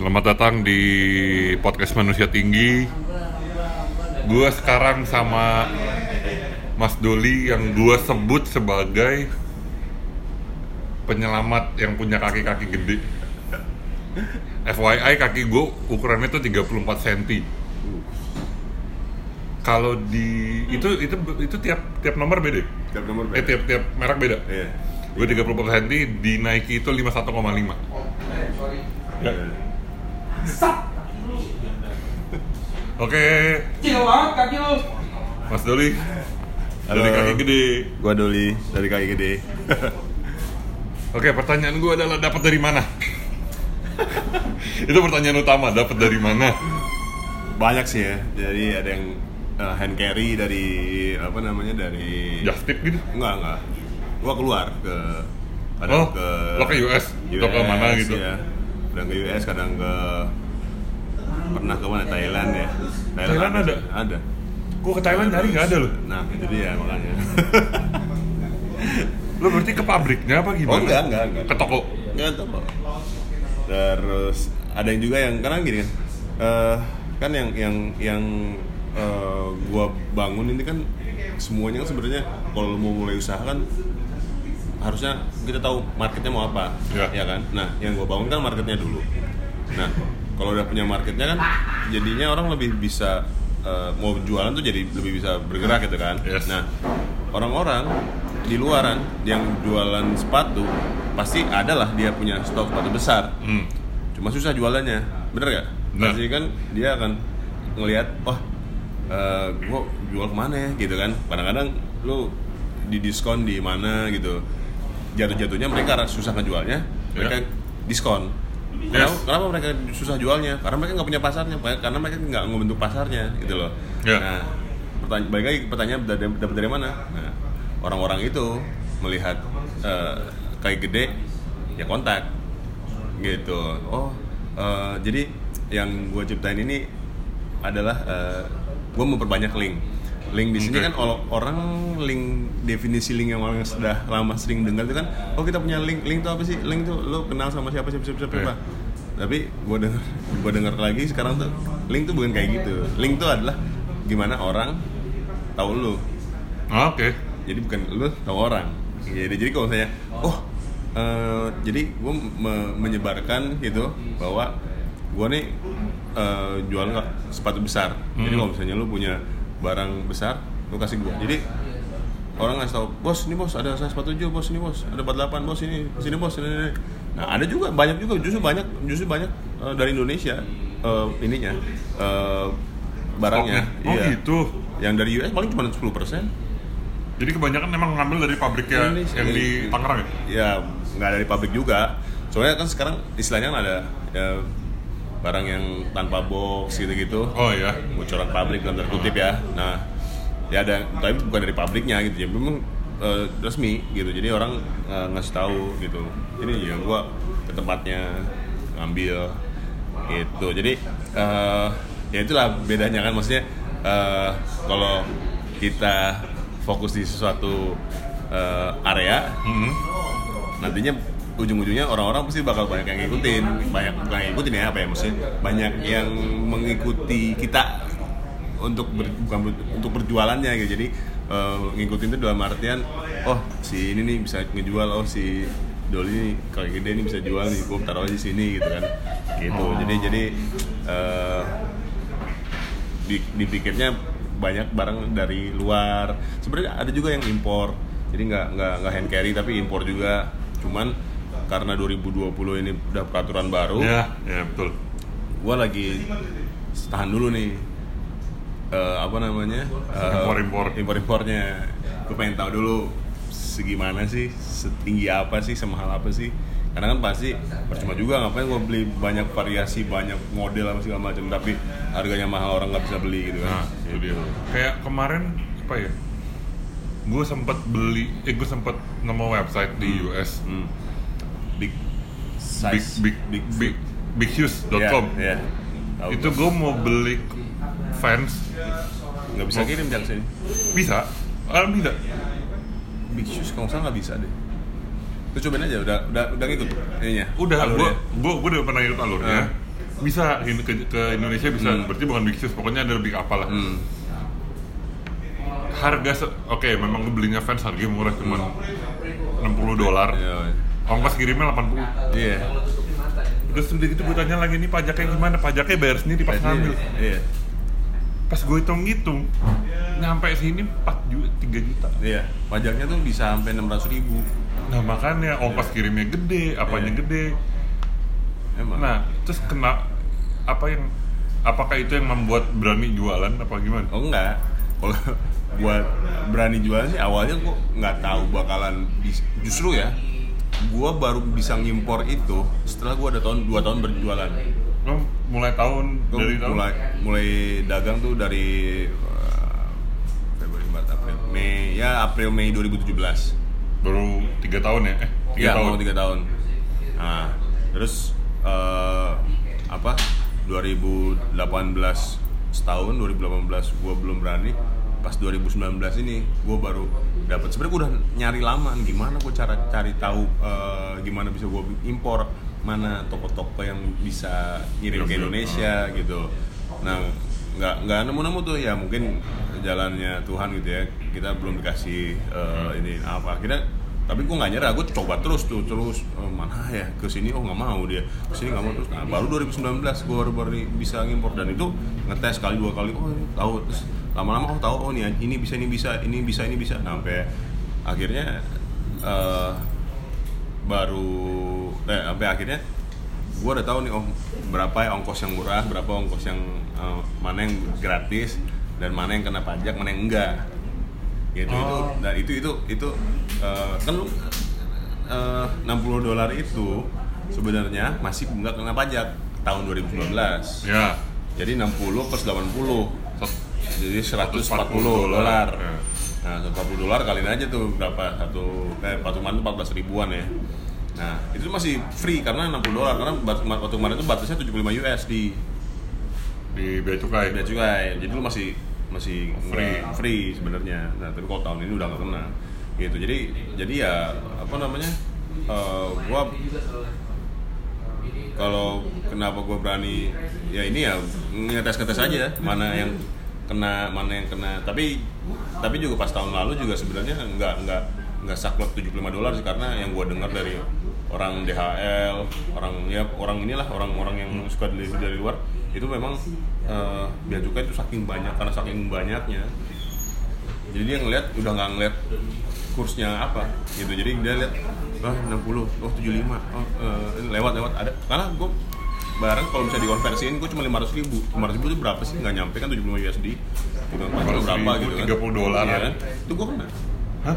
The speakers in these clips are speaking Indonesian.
Selamat datang di podcast Manusia Tinggi. Gue sekarang sama Mas Doli yang gue sebut sebagai penyelamat yang punya kaki-kaki gede. FYI kaki gue ukurannya tuh 34 cm. Kalau di itu itu itu tiap tiap nomor beda. Tiap nomor Eh tiap tiap merek beda. Iya. Gue 34 cm di Nike itu 51,5. Ya. Oke, Kecil banget kaki lu. Mas Doli. Halo. Dari kaki gede. Gua Doli dari kaki gede. Oke, pertanyaan gue adalah dapat dari mana? Itu pertanyaan utama, dapat dari mana? Banyak sih ya. Jadi ada yang uh, hand carry dari apa namanya dari Just tip gitu? enggak enggak. Gua keluar ke Oh, lo ke US? Lo ke mana gitu? Ya. Kadang ke US, kadang ke pernah ke mana Thailand ya. Thailand ada? sih, Ada. Gue ke Thailand nyari nggak ada loh. Nah, itu dia makanya. Lo berarti ke pabriknya apa gimana? Oh, enggak, enggak, enggak. Ke toko? Nggak tahu Pak. Terus ada yang juga yang karena gini kan, eh, kan yang yang yang eh, gua bangun ini kan semuanya kan sebenarnya kalau mau mulai usaha kan harusnya kita tahu marketnya mau apa, Ya. kan? Nah, yang gua bangun kan marketnya dulu. Nah, kalau udah punya marketnya kan, jadinya orang lebih bisa eh, mau jualan tuh jadi lebih bisa bergerak gitu kan. Yes. Nah, orang-orang di luaran yang jualan sepatu pasti ada lah dia punya stok sepatu besar Hmm. cuma susah jualannya bener gak? Bener. pasti kan dia akan ngelihat wah eh, gua jual ke mana ya gitu kan kadang-kadang lu di diskon di mana gitu jatuh-jatuhnya mereka susah ngejualnya mereka diskon Yes. Kenapa, kenapa mereka susah jualnya? Karena mereka nggak punya pasarnya, karena mereka nggak ngebentuk pasarnya, gitu loh. Ya. Nah, pertanyaan, balik lagi pertanyaan dari, dapat dari mana? Nah, orang-orang itu melihat eh, kayak gede, ya kontak, gitu. Oh, eh, jadi yang gue ciptain ini adalah gue memperbanyak link. Link di sini kan orang link definisi link yang orang sudah lama sering dengar itu kan, oh kita punya link, link itu apa sih? Link tuh lo kenal sama siapa siapa siapa siapa. Iya. Tapi gue denger gue denger lagi sekarang tuh link tuh bukan kayak gitu. Link tuh adalah gimana orang tahu lu. Ah, Oke. Jadi bukan lu tahu orang. Jadi jadi kalau saya oh eh, jadi gue menyebarkan gitu bahwa gue nih eh, jual sepatu besar. Jadi Hmm. kalau misalnya lu punya barang besar, lu kasih gue. Jadi orang ngasih tahu bos ini bos ada size 47 bos ini bos ada 48 bos ini sini bos ini, ini. nah ada juga banyak juga justru banyak justru banyak eh, dari Indonesia eh, ininya eh, barangnya Stoknya? Oh, gitu. yang dari US paling cuma 10 persen Jadi kebanyakan memang ngambil dari pabriknya Indonesia. yang di Tangerang ya? ya nggak dari pabrik juga soalnya kan sekarang istilahnya kan ada ya, barang yang tanpa box gitu-gitu. Oh iya. bocoran pabrik dalam tanda kutip ya. Nah ya ada tapi bukan dari pabriknya gitu ya memang eh, resmi gitu. Jadi orang eh, ngasih tahu gitu. Ini ya gua ke tempatnya ngambil gitu. Jadi eh, ya itulah bedanya kan. Maksudnya eh, kalau kita fokus di sesuatu eh, area Hmm. nantinya ujung-ujungnya orang-orang pasti bakal banyak yang ngikutin. Banyak bukan yang ngikutin ya apa ya maksudnya? Banyak yang mengikuti kita untuk ber, bukan untuk berjualannya gitu. Jadi eh, ngikutin itu dalam artian oh si ini nih bisa ngejual oh si Doli nih kalau gede nih bisa jual nih gue taruh aja di sini gitu kan. Gitu. Jadi jadi eh, di, dipikirnya banyak barang dari luar. Sebenarnya ada juga yang impor. Jadi nggak nggak nggak hand carry tapi impor juga. Cuman karena 2020 ini udah peraturan baru Ya, ya betul. gua lagi tahan dulu nih Eh, apa namanya Eh, Impor-impor. impor impornya gue pengen tahu dulu segimana sih setinggi apa sih semahal apa sih karena kan pasti percuma juga ngapain gue beli banyak variasi banyak model apa segala macam tapi harganya mahal orang nggak bisa beli gitu Nah, kan itu dia. Kayak kemarin apa ya? Gue sempet beli, eh gue sempet nemu website di US, hmm. Big big big big big bigshoes.com. ya, ya. Tahu Itu gue mau beli fans, nggak bisa kirim jangan sini bisa? Ah, bisa. big shoes kalau salah nggak bisa deh Lu cobain aja, udah udah udah ngikut ininya. Udah, gue gue gue udah pernah ikut alurnya. Ah. bisa ke, ke Indonesia bisa Hmm. berarti bukan big sis pokoknya ada lebih apa lah Hmm. harga oke memang gue belinya fans harganya murah cuman 60 dolar Iya. Ongkos kirimnya 80 Iya. terus udah gitu gue tanya lagi nih pajaknya gimana pajaknya bayar sendiri pas ngambil Iya. pas gue hitung-hitung nyampe sini 4 juta 3 juta Iya. Pajaknya tuh bisa sampai 600 ribu. nah makanya ongkos kirimnya gede apanya Iya. gede Emang. nah terus kena apa yang apakah itu yang membuat berani jualan apa gimana Oh enggak. Kalau buat berani jualan sih awalnya gua nggak tahu bakalan justru ya gua baru bisa ngimpor itu setelah gua ada tahun dua tahun berjualan. lo mulai tahun Gua dari tahun mulai mulai dagang tuh dari uh, Februari Maret April Mei ya April Mei 2017 baru tiga tahun ya eh tiga Iya, tahun tiga tahun. Nah, terus eh, apa? 2018 setahun, 2018 gua belum berani. Pas 2019 ini gua baru dapat. Sebenarnya gua udah nyari lama gimana gua cara cari tahu eh, gimana bisa gua impor mana toko-toko yang bisa ngirim ke Iya, Indonesia gitu. Nah, nggak nggak nemu-nemu tuh ya mungkin jalannya Tuhan gitu ya. Kita belum dikasih eh, ini apa. Akhirnya tapi gue nggak nyerah gue coba terus tuh terus eh, mana ya ke sini oh nggak mau dia ke sini nggak mau terus nah baru 2019 gue baru baru bisa ngimpor dan itu ngetes kali dua kali oh tahu terus lama-lama oh tahu oh ini ini bisa ini bisa ini bisa ini bisa. Nah, sampai akhirnya eh, baru eh, sampai akhirnya gue udah tahu nih oh berapa ya ongkos yang murah berapa ongkos yang eh, mana yang gratis dan mana yang kena pajak mana yang enggak. Gitu itu Oh. dan itu itu itu eh, kan lu eh, 60 dolar itu sebenarnya masih nggak kena pajak tahun 2019 ya. Jadi 60 plus 80 jadi 140 dolar. dolar Ya. nah 140 dolar kaliin aja tuh berapa? Satu eh patungan tuh 14 ribuan ya. Nah itu masih free karena 60 dolar karena waktu kemarin itu batasnya 75 US di di bea cukai. Bea cukai. Jadi lu masih masih Free. free sebenarnya. Nah tapi kalau tahun ini udah nggak kena. Gitu. Jadi jadi ya apa namanya eh, gua kalau kenapa gua berani ya ini ya ngetes ngetes aja mana yang kena mana yang kena. Tapi tapi juga pas tahun lalu juga sebenarnya nggak nggak nggak saklek 75 dolar sih karena yang gua dengar dari orang DHL orang ya orang inilah orang-orang yang suka delivery dari luar itu memang eh, bea cukai itu saking banyak karena saking banyaknya. Jadi dia ngeliat udah nggak ngeliat kursnya apa gitu. Jadi dia lihat oh 60 oh 75 oh eh, ini lewat lewat ada. Karena gue barang kalau bisa dikonversiin gue cuma 500 ribu. 500 ribu itu berapa sih? Nggak nyampe kan 75 USD gitu kan Pas 500 berapa gitu kan. 30 dolar. Iya kan? itu gue kena. Hah?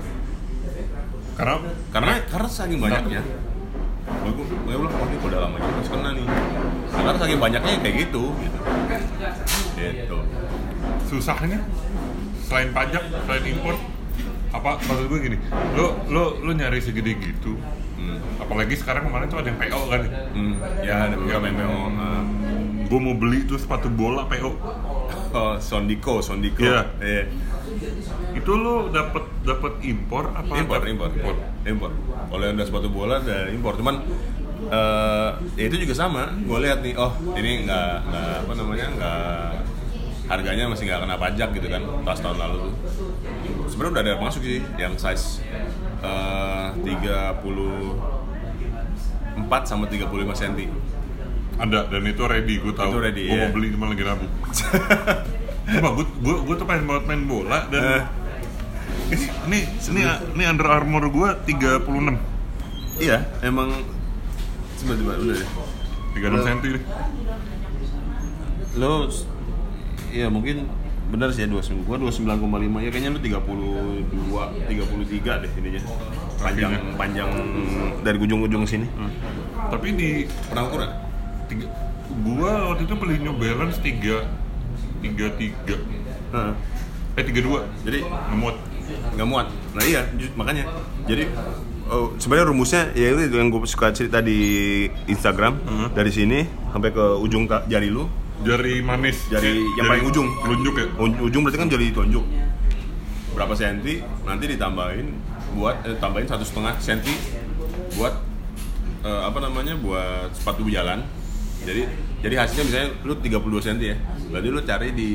karena? Karena karena saking banyaknya. Gue gue gue bilang oh ini udah lama juga kena nih. Karena saking banyaknya kayak gitu gitu. Gitu. Susahnya? Selain pajak selain impor apa maksud gue gini. Lo lo lo nyari segede gitu hmm. apalagi sekarang kemarin tuh ada yang PO kan? Ya Hmm. ya ada beberapa yang PO uh, gue mau beli tuh sepatu bola PO oh Sondiko Sondiko Iya. Iya. itu lo dapat dapat impor apa? Impor dapet- impor impor. Impor. Kalau yang udah sepatu bola ada impor. Cuman eh ya itu juga sama. Gue lihat nih oh ini nggak nggak apa namanya nggak harganya masih nggak kena pajak gitu kan pas tahun lalu tuh. Sebenarnya udah ada yang masuk sih yang size eh 34 sama 35 cm. Ada dan itu ready gue tahu. Itu ready, gue mau beli cuma lagi nabung Cuma gue gue gue tuh pengen banget main bola dan Eh. ini ini ini Under Armour gue 36 iya emang sebentar udah deh. 36 cm nih lo ya mungkin benar sih ya 29 gua 29,5 ya kayaknya lu 32 33 deh ininya. Panjang Kakinya. panjang dari ujung-ujung sini. Tapi di pernah ukuran tiga, gua waktu itu beli New Balance 3 33 Heeh. eh 32 jadi ngemut nggak muat. Nah iya makanya. Jadi oh, sebenarnya rumusnya ya itu yang gue suka cerita di Instagram. Hmm. dari sini sampai ke ujung jari lu jari manis. Jari yang paling ujung. telunjuk ya? Ujung berarti kan jari tunjuk berapa senti? Nanti ditambahin buat eh, tambahin satu setengah senti buat eh, apa namanya buat sepatu jalan jadi jadi hasilnya misalnya lu 32 cm ya. Berarti lu cari di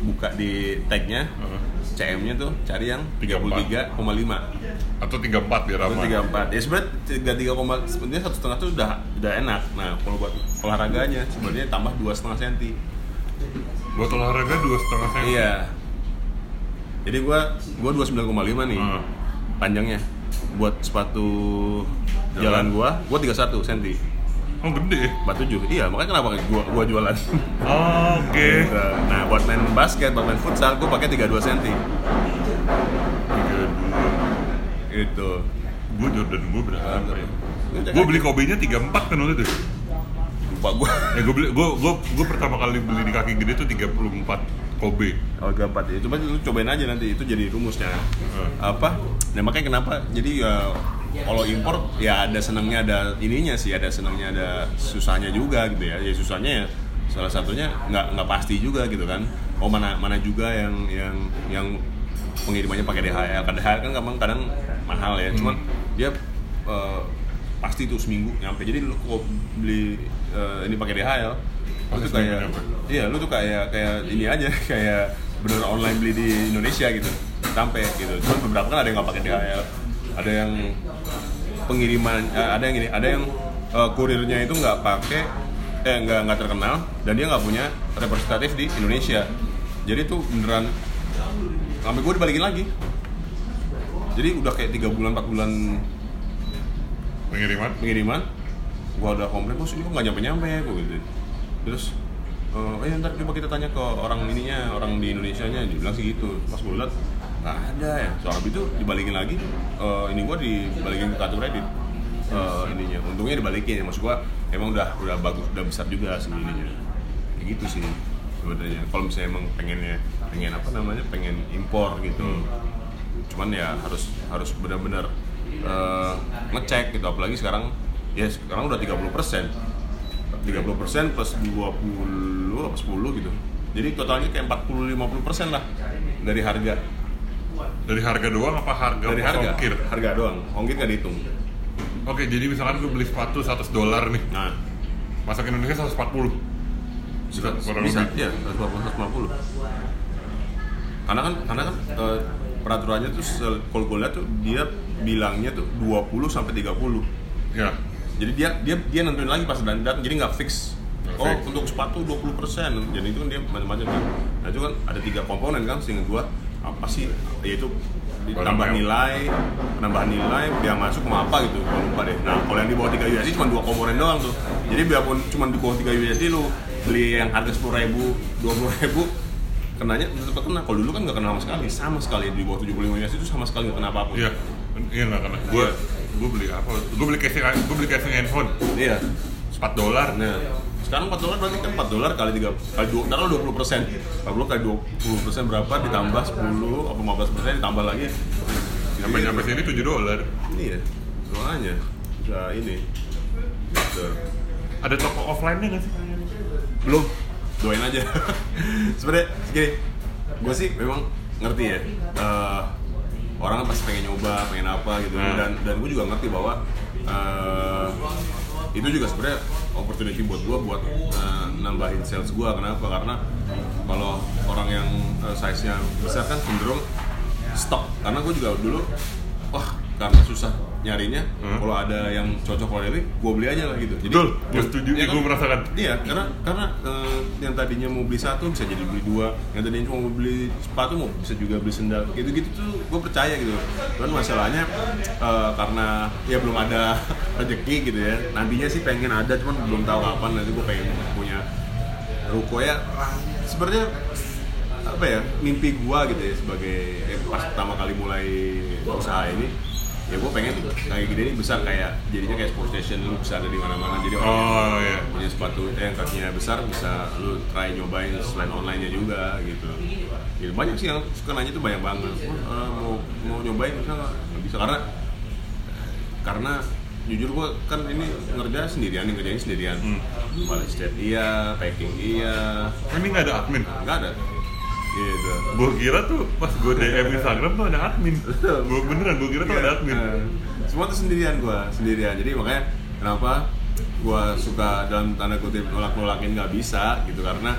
buka di tagnya Heeh. CM-nya tuh cari yang 33,5 atau 34 biar aman. 34 ya sebenarnya tiga tiga koma sebenarnya satu setengah tuh udah udah enak. Nah kalau buat olahraganya sebenarnya tambah dua setengah senti. Buat olahraga dua setengah cm iya. Jadi gua gua 29,5 nih Hmm. panjangnya. Buat sepatu Jalan. jalan gua gua 31 senti oh gede 47 iya makanya kenapa gua gua jualan oh, oke nah buat main basket buat main futsal gua pakai 32 senti Tiga, dua. gitu gue Jordan gue berapa ya Lu cek gue aja. beli Kobe nya 34 kan waktu itu lupa gua ya gue beli gue gue gue pertama kali beli di kaki gede tuh 34 Kobe Oh gampang ya. Coba lu cobain aja nanti itu jadi rumusnya. Apa? Nah makanya kenapa? Jadi ya kalau impor ya ada senangnya ada ininya sih, ada senangnya ada susahnya juga gitu ya. Ya susahnya ya salah satunya nggak nggak pasti juga gitu kan. Oh mana mana juga yang yang yang pengirimannya pakai DHL. Kan DHL kan kadang kadang mahal ya. Cuman dia eh, pasti tuh seminggu nyampe. Jadi lu kok beli eh, ini pakai DHL Pasti itu kayak. Iya, lu tuh kayak kayak ini aja, kayak bener online beli di Indonesia gitu, sampai gitu. Cuman beberapa kan ada yang nggak pakai DHL, ada yang pengiriman, eh, ada yang ini, ada yang eh, kurirnya itu nggak pakai, eh nggak nggak terkenal dan dia nggak punya representatif di Indonesia. Jadi tuh beneran sampai gue dibalikin lagi. Jadi udah kayak tiga bulan, 4 bulan pengiriman pengiriman gua udah komplain bos ini kok nggak nyampe nyampe gua gitu terus eh eh ntar coba kita tanya ke orang ininya orang di Indonesia nya dia bilang sih gitu pas liat nggak ada ya. Soal itu dibalikin lagi. Eh, ini gua dibalikin ke kartu kredit. Eh, ininya. Untungnya dibalikin ya. Maksud gua emang udah udah bagus udah besar juga sih kayak gitu sih sebenarnya. Kalau misalnya emang pengennya pengen apa namanya pengen impor gitu. Cuman ya harus harus benar-benar eh, ngecek gitu. Apalagi sekarang ya sekarang udah 30 persen. 30 persen plus 20 apa 10 gitu. Jadi totalnya kayak 40-50 persen lah dari harga dari harga doang apa harga dari harga. ongkir? Harga doang. Ongkir nggak dihitung. Oke jadi misalkan gue beli sepatu 100 dolar nih. Nah. Masak Indonesia 140 bisa. Kurang bisa. lebih. ya 140 150 karena kan karena kan eh, peraturannya tuh kalau gue lihat tuh dia bilangnya tuh 20 sampai 30 ya jadi dia dia dia nentuin lagi pas dan datang. Jadi nggak fix. Oh untuk sepatu 20 persen. Jadi itu kan dia macam-macam kan. Nah itu kan ada tiga komponen kan sehingga gua apa sih? Yaitu ditambah nilai nambah nilai biaya masuk sama apa gitu gua lupa deh. Nah kalau yang di bawah 3 USD cuma dua komponen doang tuh. Jadi biarpun cuma di bawah 3 USD lu beli yang harga sepuluh ribu dua puluh ribu kenanya tetap kena. Kalau dulu kan nggak kena sama sekali. Sama sekali di bawah 75 USD itu sama sekali nggak kena apa-apa. Iya. Iya nggak kena. Gue gue beli apa? Gue beli casing gue beli casing handphone. Iya. 4 dolar. Nah, sekarang 4 dolar berarti kan 4 dolar kali 3 kali 2 taruh 20 persen. 40 kali 20 persen berapa? Ditambah 10 atau 15 persen ditambah lagi. Sampai sampai sini 7 dolar. Ini ya soalnya bisa ini. Gitu ada toko offline nya nggak sih? Belum. Doain aja. Sebenarnya gini gue sih memang ngerti ya eh, orang kan pasti pengen nyoba pengen apa gitu. Hmm. dan dan gue juga ngerti bahwa eh, itu juga sebenarnya opportunity buat gue buat eh, nambahin sales gue kenapa? Karena kalau orang yang eh, size nya besar kan cenderung stok karena gue juga dulu wah karena susah nyarinya Hmm. kalau ada yang cocok kalau ini gue beli aja lah gitu Jadi, Betul, gue setuju, Iya gue merasakan. Iya, karena karena eh, yang tadinya mau beli satu bisa jadi beli dua, yang tadinya cuma mau beli sepatu mau bisa juga beli sendal. Gitu-gitu tuh gue percaya gitu. Cuman masalahnya eh, karena ya belum ada rezeki gitu ya. Nantinya sih pengen ada, cuman belum tahu kapan nanti gue pengen punya ruko ya. Sebenarnya apa ya mimpi gua gitu ya sebagai eh, pas pertama kali mulai usaha ini ya gue pengen kayak gini nih besar kayak jadinya kayak sport station lu bisa ada di mana-mana. Jadi orang Oh, iya. punya sepatu eh, yang kakinya besar bisa lu try nyobain selain online nya juga gitu. Gitu banyak sih yang suka nanya tuh banyak banget. "Wah, eh, mau mau nyobain bisa nggak? Bisa karena karena jujur gua kan ini ngerja sendirian nih ngerjain sendirian. Hmm. balik state iya packing iya ini nggak ada admin? Nggak ada gitu gue kira tuh pas gue DM Instagram tuh ada admin. Gue beneran gue kira tuh ada admin. Iya. Semua tuh sendirian gua, sendirian. Jadi makanya kenapa gue suka dalam tanda kutip nolak nolakin nggak bisa gitu karena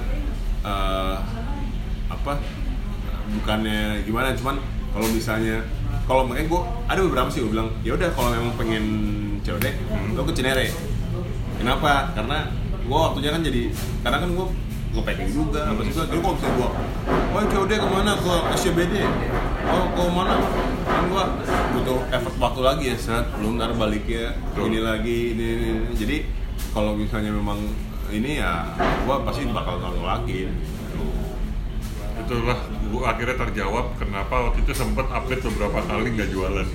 eh, apa bukannya gimana cuman kalau misalnya kalau makanya gue ada beberapa sih gue bilang ya udah kalau memang pengen COD lo ke Cinere. Kenapa? Karena gue waktunya kan jadi karena kan gue gue packing juga apa juga jadi kalau misalnya gue wah COD ke mana? Ke SCBD oh ke mana? Kan gue butuh effort waktu lagi ya saat belum ntar baliknya Betul. ini lagi ini, ini, ini. jadi kalau misalnya memang ini ya gue pasti bakal nolakin itulah gua akhirnya terjawab kenapa waktu itu sempet update beberapa kali nggak jualan.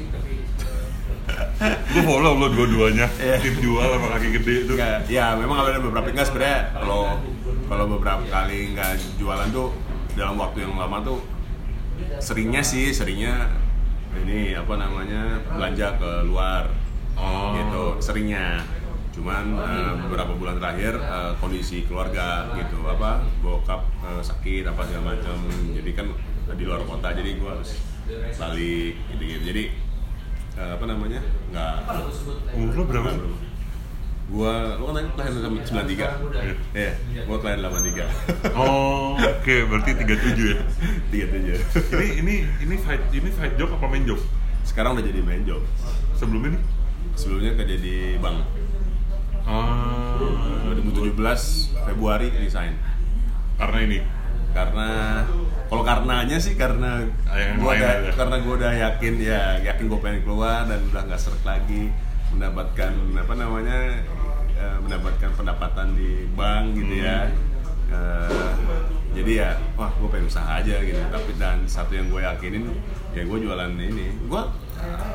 Gue follow lo dua-duanya. Iya. tim jual sama kaki gede itu. Ya memang ada beberapa. Enggak sebenarnya kalau kalau beberapa kali nggak jualan tuh dalam waktu yang lama tuh seringnya sih seringnya ini apa namanya belanja ke luar Oh. gitu seringnya cuman eh, beberapa bulan terakhir eh, kondisi keluarga gitu apa bokap eh, sakit apa segala macam jadi kan di luar kota jadi gua harus balik gitu gitu jadi eh, apa namanya nggak umur lo berapa? Gua lu kan tadi lahir sama 93 iya gua kelahiran 83 oh oke berarti 37 ya? 37 ini ini ini side ini side job apa main job sekarang udah jadi main job sebelumnya nih? Sebelumnya kerja di bank ah. 2017 Februari resign. Karena ini? Karena kalau karenanya sih karena lain udah karena gua udah yakin ya yakin gua pengen keluar dan udah nggak seret lagi mendapatkan apa namanya eh, mendapatkan pendapatan di bank gitu ya. Eh, jadi ya wah gue pengen usaha aja gitu. Tapi dan satu yang gue yakinin ya gue jualan ini. Gue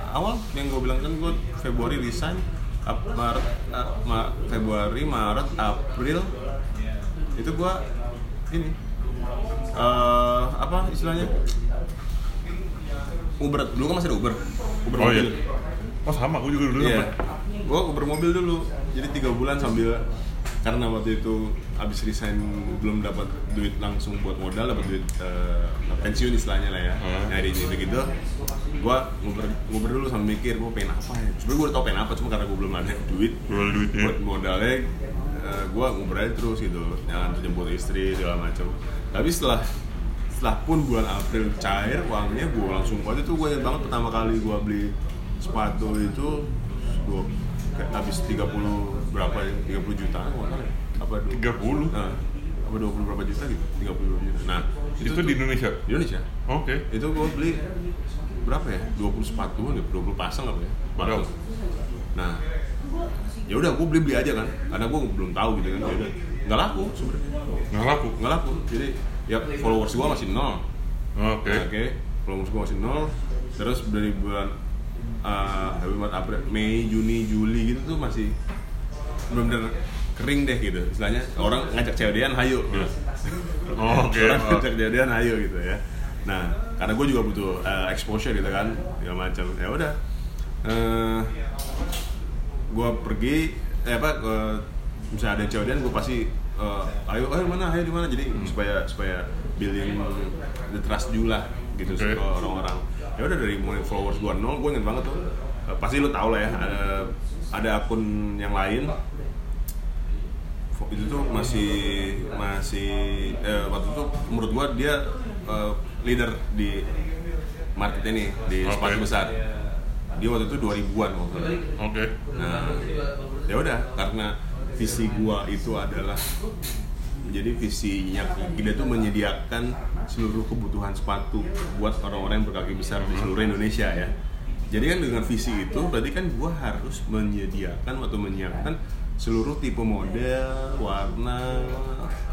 awal yang gue bilang kan gue Februari resign Ap- Maret eh, Ma- Februari Maret April. Itu gue ini eh apa istilahnya? Uber. Dulu kan masih ada Uber. Uber oh mobil. iya oh sama gue juga dulu Iya, sama gue Uber mobil dulu. Jadi tiga bulan sambil karena waktu itu abis resign belum dapat duit langsung buat modal, dapat duit eh, pensiun istilahnya lah ya. Hmm. Nyari gitu gitu. Gue nguber nguber dulu sambil mikir gue pengen apa ya. Sebenernya gue udah tau pengen apa, cuma karena gue belum ada duit jual duitnya buat modalnya gue nguber aja terus gitu jangan jemput istri segala macam tapi setelah setelah pun bulan April cair uangnya gue langsung waktu itu gue banget pertama kali gue beli sepatu itu kayak habis 30 berapa ya? 30 juta. Apa apa du- 30? nah, apa 20 berapa juta gitu? 30 juta. Nah itu, tuh- di Indonesia? di Indonesia. Oke. Itu gue beli berapa ya? 20 sepatu gitu 20 pasang apa ya? Sepatu. Nah ya udah gue beli beli aja kan karena gue belum tahu gitu kan. Ya udah nggak laku sebenarnya. Nggak laku? Nggak laku. Jadi ya followers gue masih nol. Oke. Oke followers gue masih nol. Terus dari bulan uh, Maret April Mei Juni Juli gitu tuh masih benar-benar kering deh gitu. Istilahnya orang ngajak cewek hayu gitu. Oh, oke orang Oh. ngajak dia ayo gitu ya. Nah karena gue juga butuh uh, exposure gitu kan segala macam. Ya udah. Eh, gue pergi eh apa ke misalnya ada cewek gue pasti eh, ayo ayo mana? Ayo di mana? Jadi supaya supaya building the trust dulu lah gitu ke orang-orang ya udah dari mulai followers gue nol gue inget banget tuh Eh, pasti lu tau lah ya ada ada akun yang lain itu tuh masih masih eh, waktu itu menurut gua dia eh, leader di market ini di Oke. sepatu besar dia waktu itu 2000-an waktu itu. oke Nah, ya udah karena visi gua itu adalah jadi visinya kita tuh menyediakan seluruh kebutuhan sepatu buat orang-orang yang berkaki besar di seluruh Indonesia ya. Jadi kan dengan visi itu berarti kan gua harus menyediakan atau menyiapkan seluruh tipe model, warna,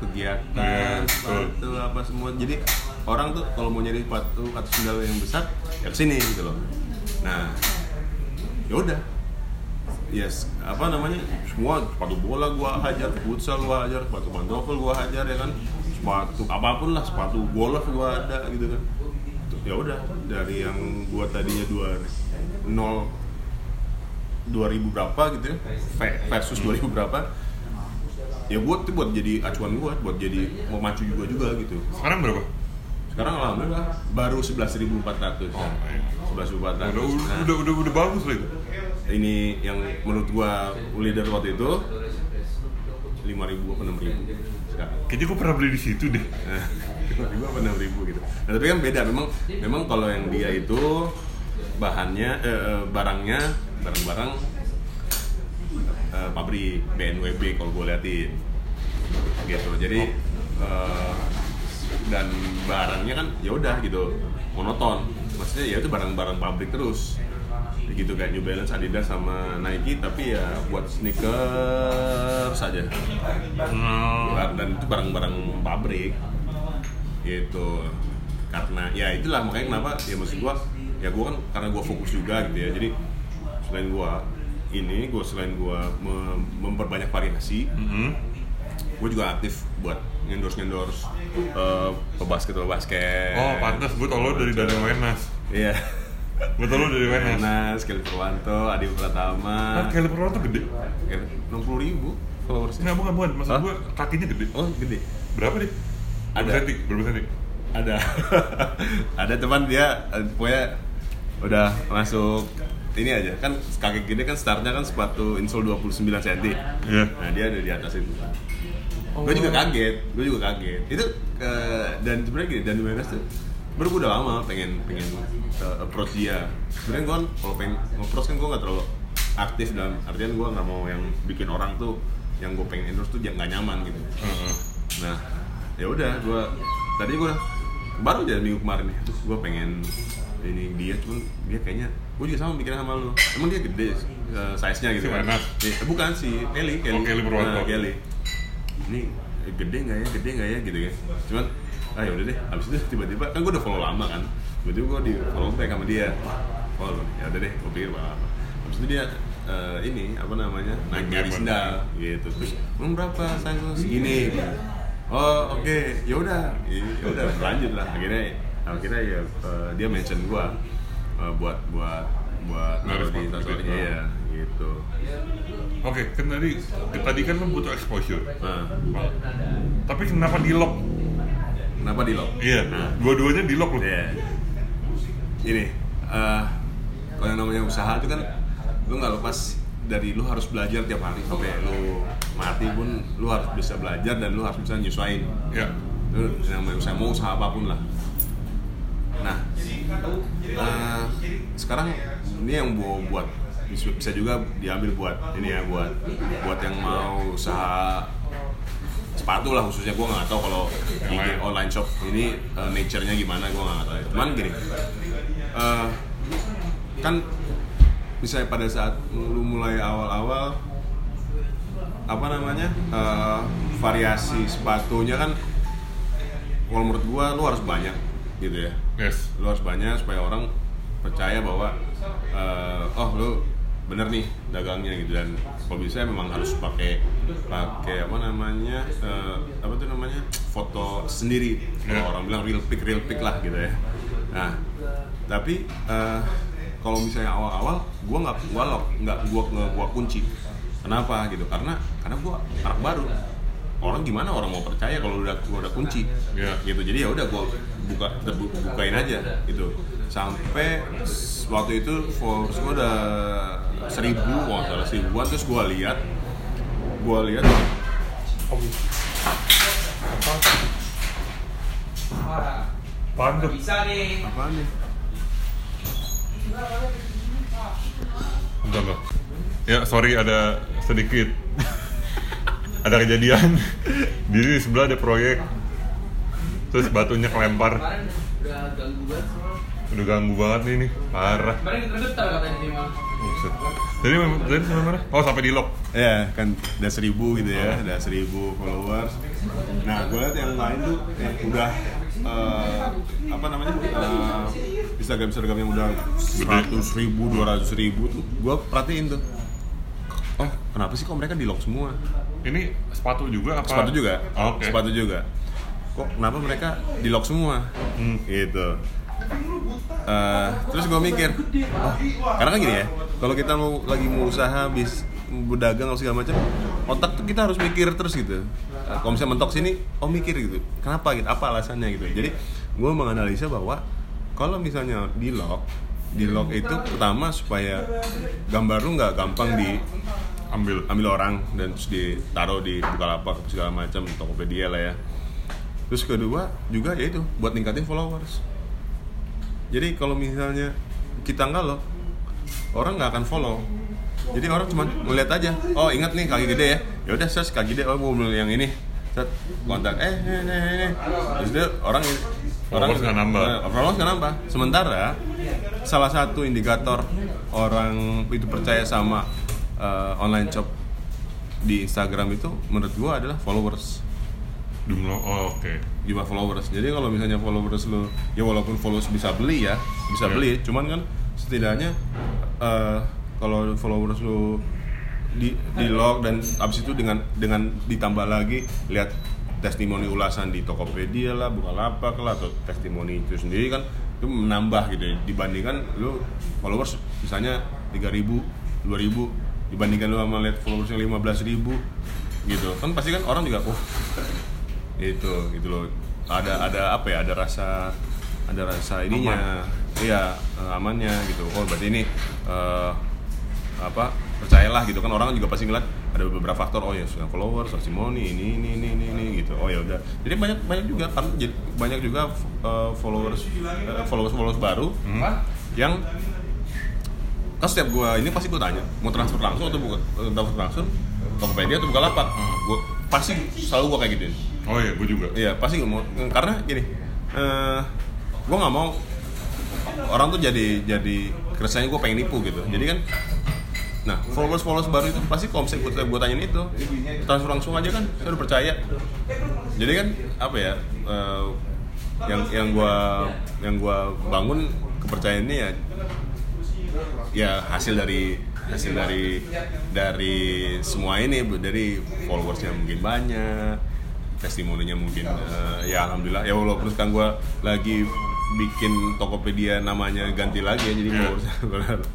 kegiatan, Iya, sepatu apa semua. Jadi orang tuh kalau mau nyari sepatu atau sandal yang besar ya ke sini gitu loh. Nah, ya udah yes apa namanya semua sepatu bola gua hajar futsal gua hajar sepatu pantofel gua hajar ya kan sepatu apa pun lah sepatu golf gua ada gitu kan. Ya udah dari yang gua tadinya dua nol 2000 berapa gitu ya ve- versus 2000 berapa ya buat itu buat jadi acuan gua buat jadi memacu juga juga gitu. Sekarang berapa? Sekarang alhamdulillah baru 11.400 Oh, iya. 11.400 udah udah Nah, udah udah, udah bagus lah itu. Ini yang menurut gua leader waktu itu lima ribu apa enam ribu Kayaknya gue pernah beli di situ deh. lima ribu apa enam ribu gitu. Nah, tapi kan beda. Memang memang kalau yang dia itu bahannya eh, eh, barangnya barang-barang eh, pabrik BNWB kalau gue liatin. Gitu. Jadi eh, dan barangnya kan ya udah gitu monoton. Maksudnya ya itu barang-barang pabrik terus gitu kayak New Balance, Adidas sama Nike tapi ya buat sneaker saja Hmm. dan itu barang-barang pabrik. Gitu. Karena ya itulah makanya kenapa ya maksud gua ya gua kan karena gua fokus juga gitu ya. Jadi selain gua ini gua selain gua mem- memperbanyak variasi Mhm. gue juga aktif buat endorse endorse uh, pebasket pebasket Oh, pantas gue tau lo dari Daniel Wenas. iya Tau lo dari Wenas. Wenas, Kelly Purwanto, Adi Pratama Nah, Kelly Purwanto gede. enam puluh ribu followersnya Enggak, bukan, bukan. Maksud Hah? gue kakinya gede. oh gede Berapa deh? Berapa Ada. senti? Berapa senti? ada ada teman dia eh, pokoknya udah masuk ini aja kan kaki gede kan startnya kan sepatu insole 29 cm Iya. nah dia ada di atas itu gue juga kaget gue juga kaget itu eh, dan sebenarnya gini dan Wenas tuh baru gue udah lama pengen pengen eh, approach dia. Sebenarnya gue kan kalau pengen approach kan gue nggak terlalu aktif dalam artian gue nggak mau yang bikin orang tuh yang gue pengen endorse tuh nggak nyaman gitu. Heeh. nah ya udah gue tadi gue baru aja minggu kemarin nih terus gue pengen ini dia cuman dia kayaknya gue juga sama mikirnya sama lu. Emang dia gede uh, size nya gitu Si kan? Eh, bukan si Kelly Kelly. Oh, Kelly. Nah, Kelly. Ini eh, gede nggak ya gede nggak ya gitu ya cuman ah ya udah deh. Abis itu tiba-tiba kan gue udah follow lama kan. Tiba-tiba gue di follow back sama dia. Follow. Ya udah deh gue pikir apa? Abis itu dia eh, ini apa namanya naik nyari sendal. Gitu. Terus emang berapa lu segini. Oh oke. Ya udah. Ya udah lanjut lah. Akhirnya akhirnya ya eh, dia mention gua eh, buat buat buat Naruh di sepatu instastory gitu. ya gitu. Oke, kan tadi tadi kan lo butuh exposure. nah Tapi kenapa di lock? Kenapa di lock Iya. nah Dua-duanya di lock lo. Iya. Ini, eh kalau yang namanya usaha itu kan lu nggak lepas dari lu harus belajar tiap hari sampai lu mati pun lu harus bisa belajar dan lu harus bisa nyesuaiin. Ya. Lu yang namanya usaha mau usaha apa pun lah. Nah, eh, sekarang ini yang gua buat bisa bisa juga diambil buat ini ya buat buat yang mau usaha sepatu lah khususnya gue nggak tahu kalau lain. online shop ini uh, nature-nya gimana gue nggak tahu cuman gini uh, kan misalnya pada saat lu mulai awal-awal apa namanya uh, variasi sepatunya kan kalau menurut gua lu harus banyak gitu ya Yes. lu harus banyak supaya orang percaya bahwa eh, oh lu bener nih dagangnya gitu. Dan kalau bisa memang harus pakai pakai apa namanya eh, apa tuh namanya foto sendiri. Kalau Ya. orang bilang real pic real pic lah gitu ya. Nah tapi eh, kalau misalnya awal-awal gua nggak gua lock nggak gua nggak gua kunci. Kenapa gitu? Karena karena gua anak baru. Orang gimana orang mau percaya kalau udah gua udah kunci? Iya. gitu. Jadi ya udah gua buka bukain aja gitu sampai waktu itu followers gua udah seribu kalau salah seribuan terus gua lihat gua lihat Wah, Apaan tuh? bisa nih. apa nih Bentar loh. Ya, sorry ada sedikit ada kejadian di sebelah ada proyek terus batunya kelempar Kemarin udah ganggu banget. Udah ganggu banget nih nih parah Kemarin kita getar katanya sih mal. Buset. Jadi tadi sampai mana? Oh sampai di lock. ya kan udah seribu gitu ya udah seribu followers nah gue lihat yang lain tuh yang udah eh, apa namanya eh, Instagram Instagram yang udah seratus ribu dua ratus ribu tuh gue perhatiin tuh oh kenapa sih kok mereka di lock semua Ini sepatu juga apa? sepatu juga Oh, Oke. sepatu juga kok kenapa mereka di lock semua Hmm. gitu Eh, terus gue mikir oh, karena kan gini ya kalau kita mau lagi mau usaha bis berdagang atau segala macam otak tuh kita harus mikir terus gitu Eh, kalau misalnya mentok sini oh mikir gitu kenapa gitu apa alasannya gitu jadi gue menganalisa bahwa kalau misalnya di lock di lock itu pertama supaya gambar lu nggak gampang di ambil ambil orang dan terus ditaruh di Bukalapak segala macam Tokopedia lah ya. Terus kedua juga ya itu buat ningkatin followers. Jadi kalau misalnya kita nggak loh, orang nggak akan follow. Jadi orang cuma ngeliat aja. Oh ingat nih kaki gede ya. Ya udah search kaki gede. Oh mau beli yang ini. Set kontak. Eh eh eh eh. Terus dia orang Followers nggak nambah. Eh, followers nggak nambah. Sementara salah satu indikator orang itu percaya sama eh, online shop di Instagram itu menurut gua adalah followers jumlah oh, oke jumlah followers. Jadi kalau misalnya followers lu ya walaupun followers bisa beli ya, bisa Iya. beli, cuman kan setidaknya eh, kalau followers lu di di lock dan abis itu dengan dengan ditambah lagi lihat testimoni ulasan di Tokopedia lah, Bukalapak lah atau testimoni itu sendiri kan itu menambah gitu ya. dibandingkan lu followers misalnya 3000, 2000 dibandingkan lu sama lihat followersnya 15000 gitu. Kan pasti kan orang juga oh itu gitu loh. Ada ada apa ya? Ada rasa ada rasa ininya. Iya eh, amannya gitu. Oh berarti ini eh, apa? Percayalah gitu. Kan orang juga pasti ngeliat ada beberapa faktor. Oh ya sudah followers testimoni ini ini ini ini, ini gitu. Oh ya udah. Jadi banyak banyak juga kan banyak juga eh, followers followers followers baru Hmm. yang kan setiap gua ini pasti gua tanya mau transfer langsung atau bukan transfer langsung? Tokopedia atau Bukalapak gua pasti selalu gua kayak gituin oh iya gue juga Iya pasti gue mau karena gini, eh gue nggak mau orang tuh jadi jadi keresahannya gue pengen nipu gitu. Jadi kan, nah followers followers baru itu pasti kalau misalnya gue, gue tanyain itu transfer langsung aja kan, saya udah percaya. Jadi kan apa ya, eh, yang yang gue yang gue bangun kepercayaan ini ya ya hasil dari hasil dari dari semua ini dari followersnya mungkin banyak testimoninya mungkin. Eh, ya alhamdulillah. Ya walaupun sekarang gue lagi bikin Tokopedia namanya ganti lagi ya jadi Iya. followersnya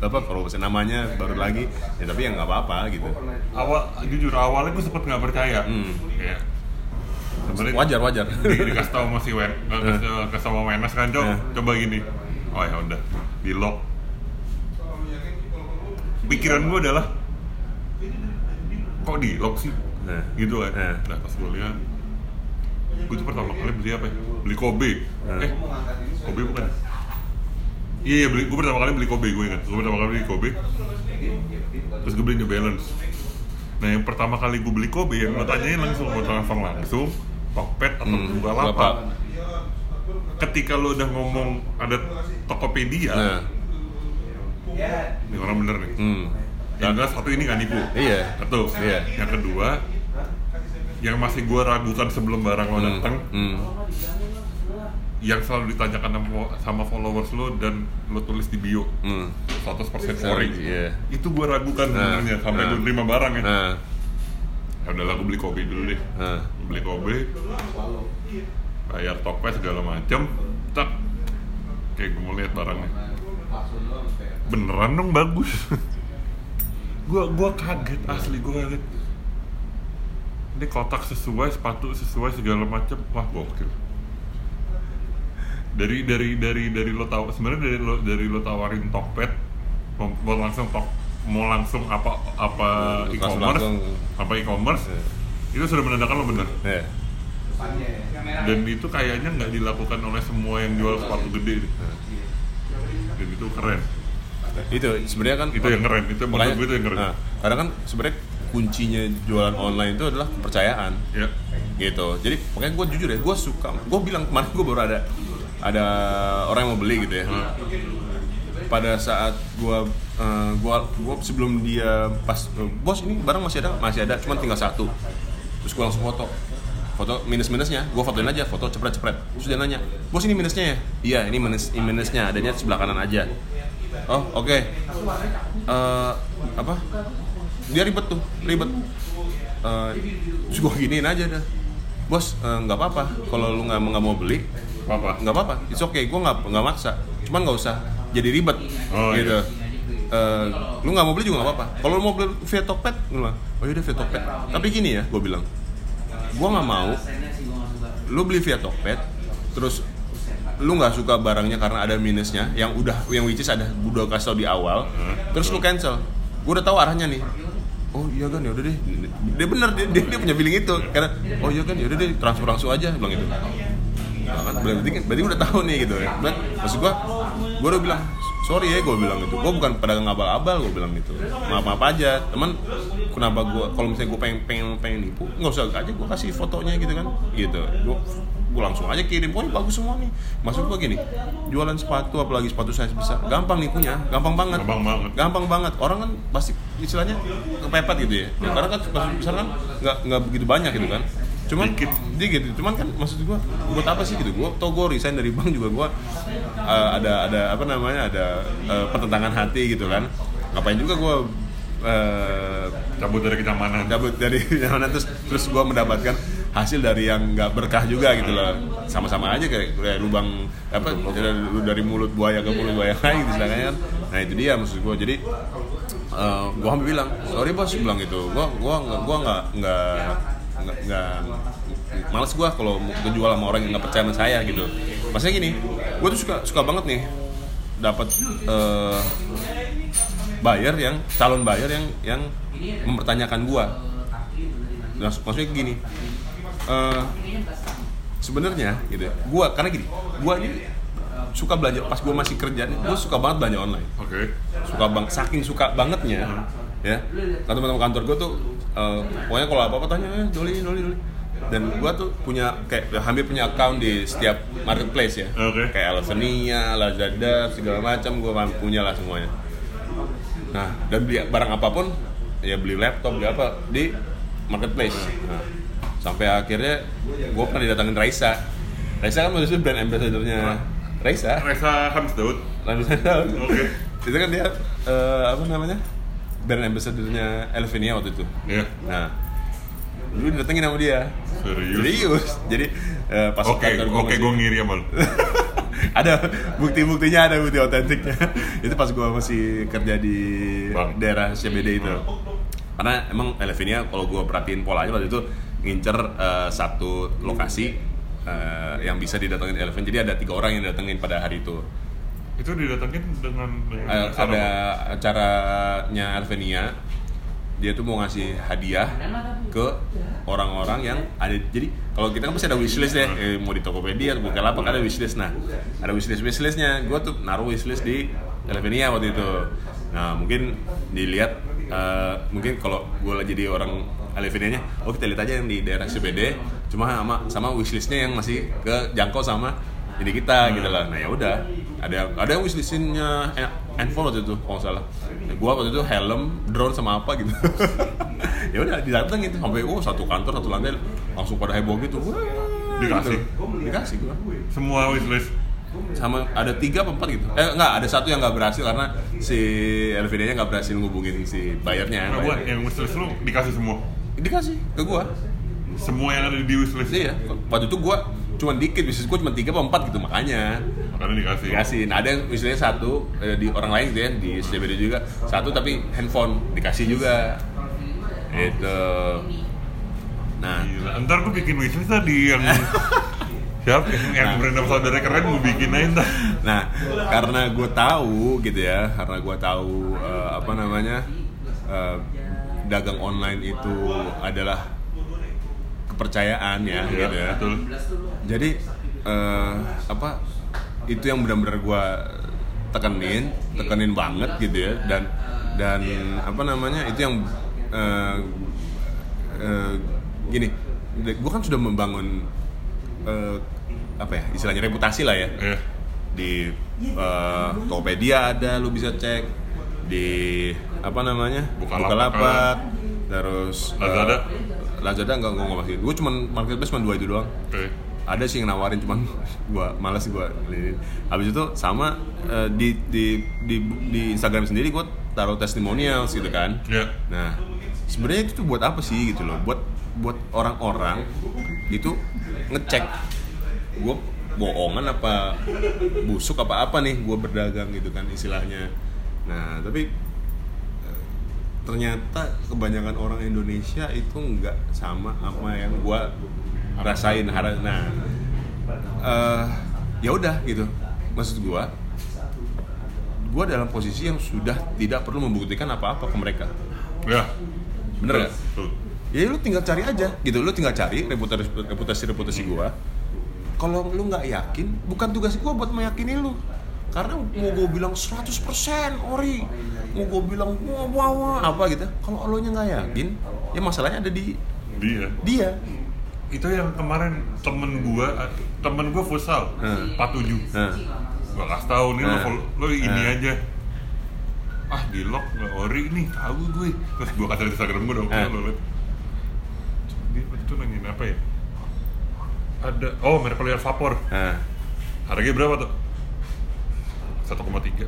apa followersnya namanya baru lagi. Ya tapi ya nggak apa-apa gitu. Awal jujur awalnya gue sempet nggak percaya. Hmm. kayak sebenarnya wajar wajar. di, dikasih tahu sama si Wen nggak kasih kasih sama Wenas kan coba Eh. coba gini. Oh ya udah. Di lock. Pikiran gue adalah kok di lock sih? Nah. gitu kan. Eh. nah pas gue lihat gue tuh pertama kali beli apa ya? Beli Kobe. Eh. eh Kobe bukan iya iya beli gue pertama kali beli Kobe gue ingat. Gue pertama kali beli Kobe. Terus gue beli New Balance. Nah yang pertama kali gue beli Kobe yang gue tanyain langsung mau transfer langsung Tokped atau Hmm, Bukalapak ketika lo udah ngomong ada Tokopedia nah ini orang bener nih. Hmm. yang jelas satu ini nggak nipu. Iya. satu. Iya. yang kedua yang masih gue ragukan sebelum barang lo Hmm. datang Hmm. yang selalu ditanyakan sama, followers lo dan lo tulis di bio. Hmm. 100% ori. Iya. itu gue ragukan Nah, sebenarnya sampai nah. gue terima barang ya. Nah. Ya udahlah gue beli kopi dulu deh. Nah. Beli kopi bayar tokped segala macem. Tak. Kayak gue mau lihat barangnya. Beneran dong bagus. Gua gua kaget asli gua kaget ini kotak sesuai sepatu sesuai segala macem. Wah gokil. Dari dari dari dari lo tahu sebenarnya dari lo dari lo tawarin Tokped mau, mau langsung tok mau langsung apa apa e-commerce apa e-commerce Iya. itu sudah menandakan lo bener. Ya dan itu kayaknya nggak dilakukan oleh semua yang jual sepatu gede deh. dan itu keren. Itu sebenarnya kan itu yang keren itu itu yang keren. Nah, karena kan sebenarnya kuncinya jualan online itu adalah kepercayaan. Ya. Gitu. Jadi pokoknya gue jujur ya gue suka. Gue bilang kemarin gue baru ada ada orang yang mau beli gitu ya. Hmm. pada saat gue uh, gua gua sebelum dia pas bos ini barang masih ada masih ada cuma tinggal satu. Terus gue langsung foto. Foto minus minusnya gue fotoin aja foto cepret cepret terus dia nanya bos ini minusnya ya? Iya ini minus ini minusnya adanya sebelah kanan aja. Oh oke. Eh, apa dia ribet tuh ribet. Terus gue giniin aja dah. Bos eh, nggak apa-apa. Kalau lu nggak nggak mau beli apa nggak apa-apa. It's okay gue nggak nggak maksa. Cuman nggak usah jadi ribet Oh, gitu. Iya. Eh, lu nggak mau beli juga nggak apa-apa. Kalau lu mau beli via Tokped lu bilang oh yaudah via Tokped. Tapi gini ya gue bilang gue nggak mau lu beli via Tokped terus lu nggak suka barangnya karena ada minusnya yang udah yang which is ada udah kasih tau di awal Hmm. terus lu cancel. Gue udah tahu arahnya nih oh iya kan ya udah deh. Dia bener dia, dia, dia punya feeling itu. Karena oh iya kan ya udah deh transfer langsung aja bilang gitu. Nah, kan berarti kan berarti udah tahu nih gitu ya. Dan maksud gua gua udah bilang sorry ya gua bilang gitu. Gua bukan pedagang abal-abal gua bilang gitu. Maaf maaf aja. Teman kenapa gua kalau misalnya gua pengen pengen pengen nipu nggak usah aja gua kasih fotonya gitu kan. Gitu. Gua gua langsung aja kirim ini bagus semua nih. Maksud gua gini jualan sepatu apalagi sepatu size besar gampang nipunya gampang banget. Gampang banget. gampang banget. Orang kan pasti istilahnya kepepet gitu ya, ya karena kan sepatu besar kan nggak nggak begitu banyak gitu kan. Cuman Dikit. dikit. Cuman kan maksud gua buat apa sih gitu? Gua tau gua resign dari bank juga gua uh, ada ada apa namanya ada uh, pertentangan hati gitu kan. Ngapain juga gua uh, cabut dari kenyamanan. cabut dari mana terus terus gua mendapatkan hasil dari yang nggak berkah juga gitu loh sama-sama aja kayak, kayak lubang apa dari, mulut buaya ke mulut buaya lain gitu kan. Nah itu dia maksud gua. Jadi uh, gua hampir bilang sorry bos bilang gitu. Gua gua nggak gua nggak nggak nggak males gua kalau mau kejual sama orang yang nggak percaya sama saya gitu. Maksudnya gini gua tuh suka suka banget nih dapat uh, buyer yang calon buyer yang yang mempertanyakan Nah, maksudnya gini eh, sebenarnya gitu ya, gua karena gini gua ini suka belanja pas gua masih kerja gua suka banget belanja online. Oke. Suka bang saking suka bangetnya ya. Kan teman-teman kantor gue tuh eh, pokoknya kalau apa apa tanya eh, doli doli doli. Dan gue tuh punya kayak hampir punya account di setiap marketplace ya. Oke. kayak Alvenia, Lazada segala macam gue punya lah semuanya. Nah dan beli barang apa pun ya beli laptop beli apa di marketplace. Nah, sampai akhirnya gue pernah didatangin Raisa Raisa kan maksudnya brand ambassadornya Raisa Reza Hamis Daud Lanjut aja. Oke. Itu kan dia eh, apa namanya? Brand ambassador-nya Elvinia waktu itu. Iya. Nah, dulu didatengin sama dia. Serius? Serius. Jadi eh, pas Oke, gua oke, masih- gue ngiri sama lu. ada bukti-buktinya ada bukti otentiknya. itu pas gua masih kerja di Bang. daerah CBD itu. Karena emang Elvinia kalau gua perhatiin polanya waktu itu ngincer eh, satu lokasi eh, yang bisa didatengin Eleven. Jadi ada tiga orang yang datengin pada hari itu. Itu didatengin dengan, dengan cara ada apa? acaranya Alvenia dia tuh mau ngasih hadiah ke orang-orang yang ada jadi kalau kita kan pasti ada wishlist ya eh, mau di Tokopedia atau Bukalapak ada wishlist nah ada wishlist wishlistnya gue tuh naruh wishlist di Alvenia waktu itu nah mungkin dilihat eh, mungkin kalau gue jadi orang Alvenia nya oh kita lihat aja yang di daerah CBD cuma sama sama wishlistnya yang masih ke jangkau sama jadi kita gitu lah nah ya udah ada ada yang wishlistinnya handphone waktu itu kalau nggak salah nah, gua waktu itu helm drone sama apa gitu ya udah didatengin sampai oh satu kantor satu lantai langsung pada heboh gitu Wah, Dikasih? gitu. dikasih gua Semua wishlist. sama ada tiga empat gitu eh enggak ada satu yang nggak berhasil karena si LVD nya nggak berhasil ngubungin si bayarnya Nah, buat bayarnya. yang wishlist lu dikasih semua. Dikasih ke gua Semua yang ada di wishlist. iya waktu itu gua cuma dikit bisnis gua cuma tiga apa empat gitu makanya Makanya dikasih. dikasih nah, ada yang misalnya satu eh, di orang lain gitu ya di CBD juga satu tapi handphone dikasih juga itu nah Gila. Ntar gue bikin wishlist tadi yang siapa yang, yang brand saudara keren gue bikin aja ntar. nah karena gue tahu gitu ya karena gue tahu eh, apa namanya eh, dagang online itu adalah kepercayaan ya, Iya, gitu ya betul. jadi eh, apa itu yang benar-benar gue tekenin tekenin banget gitu ya dan dan apa namanya itu yang eh, eh, gini gue kan sudah membangun eh, apa ya istilahnya reputasi lah ya Iya. di eh, Tokopedia ada lu bisa cek di apa namanya Bukalapak. Bukalapak terus Lazada? Lazada enggak gue nggak gue cuma marketplace cuma dua itu doang Oke. ada sih yang nawarin cuman gua malas gua beli. habis itu sama eh, di, di di di Instagram sendiri gua taruh testimonials gitu kan Iya. nah sebenarnya itu tuh buat apa sih gitu loh buat buat orang-orang itu ngecek gua bohongan apa busuk apa apa nih gua berdagang gitu kan istilahnya nah tapi ternyata kebanyakan orang Indonesia itu nggak sama apa yang gua rasain hari nah eh, ya udah gitu maksud gua gua dalam posisi yang sudah tidak perlu membuktikan apa-apa ke mereka Ya. bener gak? Tuh. ya lu tinggal cari aja gitu lu tinggal cari reputasi reputasi reputasi gua kalau lu nggak yakin bukan tugas gua buat meyakini lu karena mau gue bilang 100% ori mau gue bilang wah wah wah apa gitu kalau lo nya nggak yakin ya masalahnya ada di Dia. dia Itu yang kemarin temen gua, temen gua futsal, Hmm. 47 nah, Gua kasih tau nih lo, Hmm. follow- lo ini Hmm. aja Ah di lock nggak ori nih, tahu gue Terus gua kasih liat Instagram gua dong, Hmm. lo liat Dia itu nanyain apa ya? Ada, oh merek Clear Vapor nah. Harganya berapa tuh? 1,3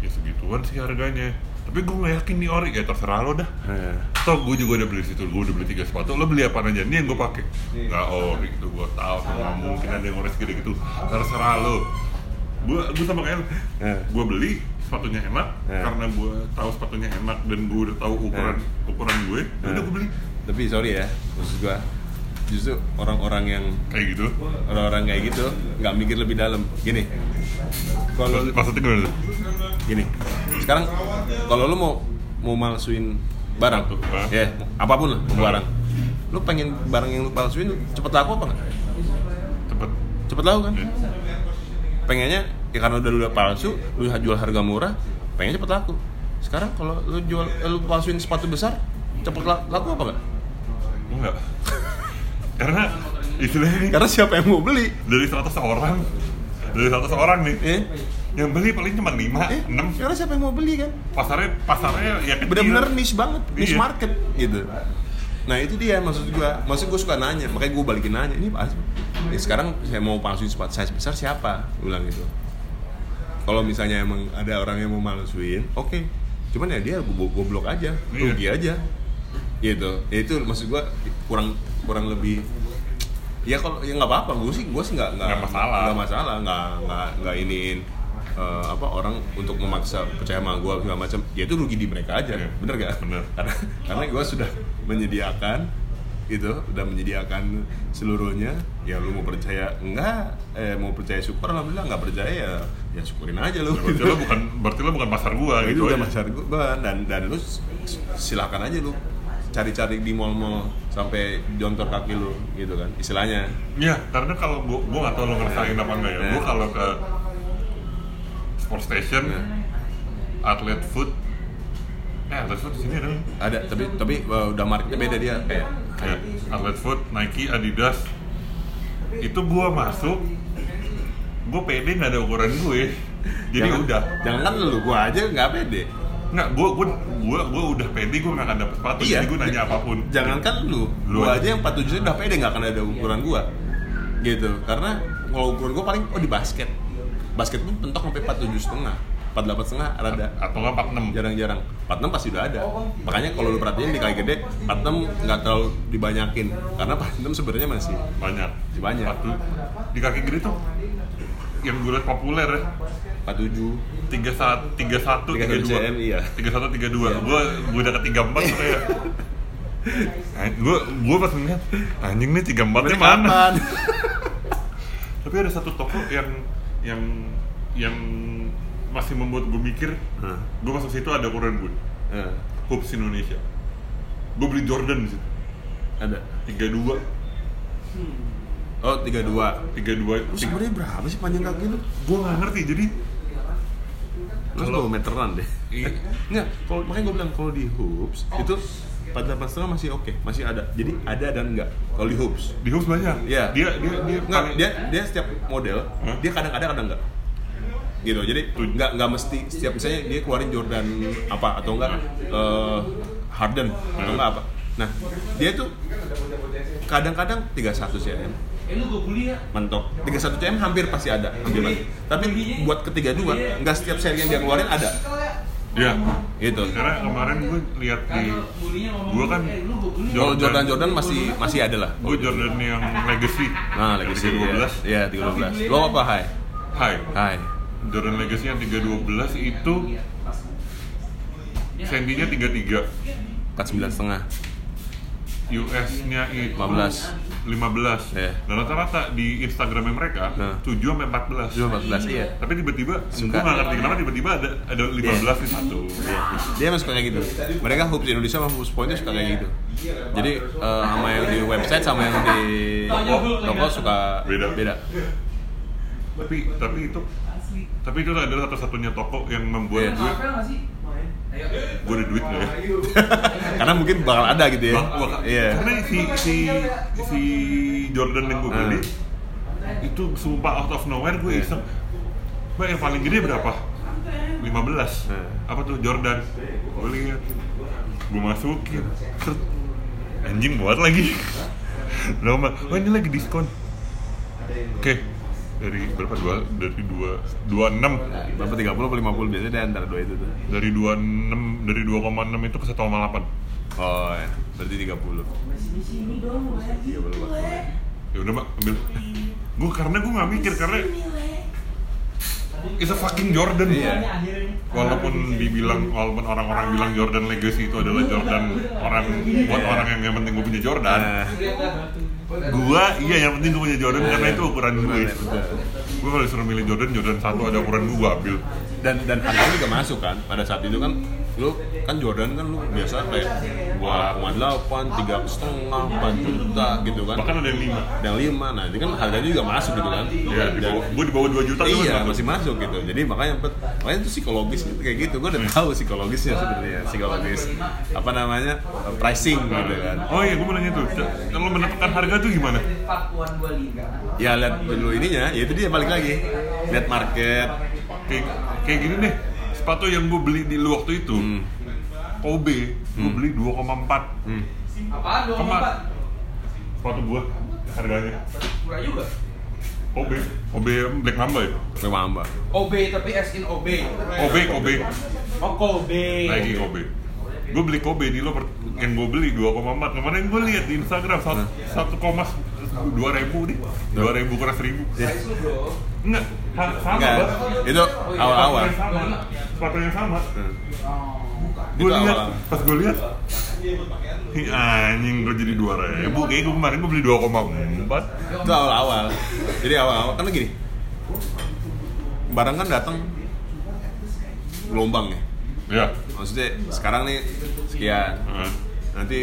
Ya segituan sih harganya Tapi gue gak yakin nih ori, ya terserah lo dah nah. Toh gue juga udah beli situ, gue udah beli tiga sepatu, lo beli apa aja? Ini yang gue pakai. Nggak ori gitu, gue tahu nggak mungkin ada yang ori segede gitu. Terserah lo. Gue gue sama kayak. Eh. gue beli sepatunya enak Eh. karena gue tahu sepatunya enak dan gue udah tahu ukuran ukuran gue, ya udah gue beli tapi sorry ya maksud gua justru orang-orang yang kayak gitu. orang-orang kayak gitu nggak mikir lebih dalam gini kalau Maksudnya gimana tuh? gini sekarang kalau lu mau mau malsuin barang Satu, ah. ya apa pun lah barang lu pengen barang yang lu palsuin cepet laku apa nggak Cepet. cepet laku kan Ya. pengennya ya karena udah udah palsu lu jual harga murah pengen cepet laku sekarang kalau lu jual lu palsuin sepatu besar cepet la- laku apa nggak Enggak. karena istilahnya nih, karena siapa yang mau beli? dari 100 orang, dari 100 orang nih, eh? yang beli paling cuma 5, eh? 6 karena siapa yang mau beli kan? Pasarnya pasarnya ya kecil. Bener-bener niche banget niche Iya. market gitu. Nah itu dia maksud gua. Maksud gua suka nanya makanya gua balikin nanya. Ini apa ya, sekarang saya mau palsuin sepatu size besar siapa? Gua bilang gitu. Kalau misalnya emang ada orang yang mau malsuin oke. Cuman ya dia gua goblok aja Iya. rugi aja gitu. Ya itu maksud gua kurang kurang lebih ya kalau ya nggak apa-apa. Gue sih gue sih nggak nggak masalah. nggak masalah. Nggak nggak nggak iniin eh, apa orang untuk memaksa percaya sama gue segala macam. Ya itu rugi di mereka aja. Iya. bener gak Bener. karena karena gue sudah menyediakan gitu udah menyediakan seluruhnya. Ya lu mau percaya enggak eh mau percaya syukur alhamdulillah nggak percaya ya ya syukurin aja lu. Berarti lo bukan berarti lo bukan pasar gua gitu itu udah aja. pasar gue dan dan lu silakan aja lu cari-cari di mall-mall sampai jontor kaki lu gitu kan istilahnya Iya, karena kalau gua gua nggak tahu lo ngerasain apa enggak ya. Nah. Gua kalau ke sport station, Nah. atlet food, eh atlet food di sini ada. ada tapi tapi uh, udah marketnya beda dia kayak Kayak atlet food, Nike, Adidas. Itu gua masuk, gua pede nggak ada ukuran gue. Jadi Jangan- udah. jangan kan lu gua aja nggak pede Nggak, gua gua gua gua udah pede gua nggak akan dapet sepatu. Jadi gua nanya apa pun. jangankan lu Lu gua aja. yang 47 udah pede nggak akan ada ukuran gua gitu karena kalau ukuran gua paling oh di basket basket pun pentok sampai 47 setengah 48 setengah ada Atau nggak 46. jarang-jarang 46 pasti udah ada makanya kalau lu perhatiin di kaki gede 46 nggak terlalu dibanyakin karena 46 sebenarnya masih Banyak. Masih banyak. Di kaki gede tuh yang gue liat populer ya 47 tiga satu tiga satu tiga 31 dua cm, iya. tiga satu tiga dua. Gue gue udah ke tiga empat tuh kayak. Gue gue pas ngeliat anjing nih tiga empatnya mana? Tapi ada satu toko yang yang yang masih membuat gue mikir Hah. gue masuk situ ada ukuran gue Eh, hoops Indonesia. Gue beli Jordan di situ. Ada. tiga dua. Oh 32 tiga dua. Lu sebenarnya berapa sih panjang kaki lu? gue nggak ngerti jadi Lu Kalau- meteran deh. Iya. Enggak, kalau makanya gue bilang kalau di hoops itu 48 setengah masih oke, masih ada. Jadi ada dan enggak. Kalau di hoops, di hoops banyak Iya. dia dia dia enggak paling- dia dia setiap model Hah? dia kadang ada kadang enggak. Gitu. Jadi Tuh. enggak enggak mesti setiap misalnya dia keluarin Jordan apa atau enggak eh, Harden atau enggak apa. Nah, dia tuh kadang-kadang 31 cm Eh lu gue bully ya? mentok 31 cm hampir pasti ada hampir pasti. tapi buat ketiga dua nggak setiap seri yang dia keluarin ada Iya. gitu Karena kemarin gue lihat di Gue kan eh Kalau Jordan Jordan masih masih ada lah. gue Jordan yang Legacy. Nah, Legacy 12. 312. Iya, 312. Lo apa, Hai? Hai. Hai. Jordan Legacy yang 312 itu sentinya 33. 49 setengah. US-nya itu 15. 15 Iya. dan rata-rata di Instagramnya mereka Nah. 7 sampai 14 Cuma 14 iya. tapi tiba-tiba gue nggak ngerti kenapa tiba-tiba ada ada 15 di satu Iya. Dia emang suka kayak gitu. Mereka hoops Indonesia sama hoops point itu suka kayak gitu. Jadi eh, sama yang di website sama yang di toko, toko suka Beda. beda. tapi tapi itu tapi itu adalah satu-satunya toko yang membuat Iya. gue Apel nggak sih? Ayo. Gue ada duit nggak ya Karena mungkin bakal ada gitu ya. Bang, gua- Iya. karena si si si Jordan yang gue beli itu sumpah out of nowhere gue Iya. iseng Mbak yang paling gede berapa? 15 Iya. Apa tuh Jordan? Gue lihat Gue masukin Set. Anjing buat lagi Nama, oh ini lagi diskon Oke Dari berapa? Dua, dari dua, dua enam Berapa 30 atau 50 biasanya di antara dua itu tuh. Dari dua enam, dari 2,6 itu ke 1,8 Oh, ya. berarti 30. Masih di sini dong, lagi. 30 Pak. Ya udah mbak, ambil Gue karena gue gak mikir karena It's a fucking Jordan Iya. Walaupun dibilang, walaupun orang-orang bilang Jordan Legacy itu adalah Jordan orang buat orang yang yang penting gue punya Jordan. Nah, Gua iya yang penting gue punya Jordan karena itu ukuran gue. Gue kalau disuruh milih Jordan, Jordan satu ada ukuran gue ambil. dan dan harganya juga masuk kan pada saat itu kan lu kan Jordan kan lu biasa kayak dua koma delapan tiga setengah empat juta gitu kan. Bahkan ada yang lima. yang lima. Nah ini kan harganya juga masuk gitu kan. Ya, Dan- gue di bawah 2 juta iya masih masuk gitu. Jadi makanya makanya itu psikologis gitu kayak gitu. Gue udah tahu psikologisnya sebenarnya psikologis apa namanya pricing gitu kan. Oh iya, gue mau nanya tuh, kalau menentukan harga tuh gimana? Pakuan 25. ya lihat dulu ininya ya itu dia balik lagi. Lihat market. Kayak, kayak gini deh, sepatu yang gue beli di lu waktu itu, hmm. Kobe, gue beli 2,4 Hmm. Apaan? Dua Kemar. empat. sepatu gue harganya. Murah juga. Kobe, Kobe Black Mamba ya? memang mbak OB tapi as in OB. Kobe, Kobe, Oh Kobe. lagi Kobe. Gue beli Kobe di lo per- yang gue beli 2,4 kemarin gue lihat di Instagram satu koma dua ribu deh dua ribu kurang seribu Size lu bro. Enggak ha- sama enggak. Bang. itu awal-awal. Sepatu yang sama. Hmm. Oh. gue lihat pas gue lihat Ih, anjing gue jadi dua ribu. Kayak gue kemarin gue beli 2,4 itu awal-awal. Jadi awal-awal. Kan gini. Barang kan datang gelombang ya? Ya maksudnya sekarang nih sekian. Heeh. nanti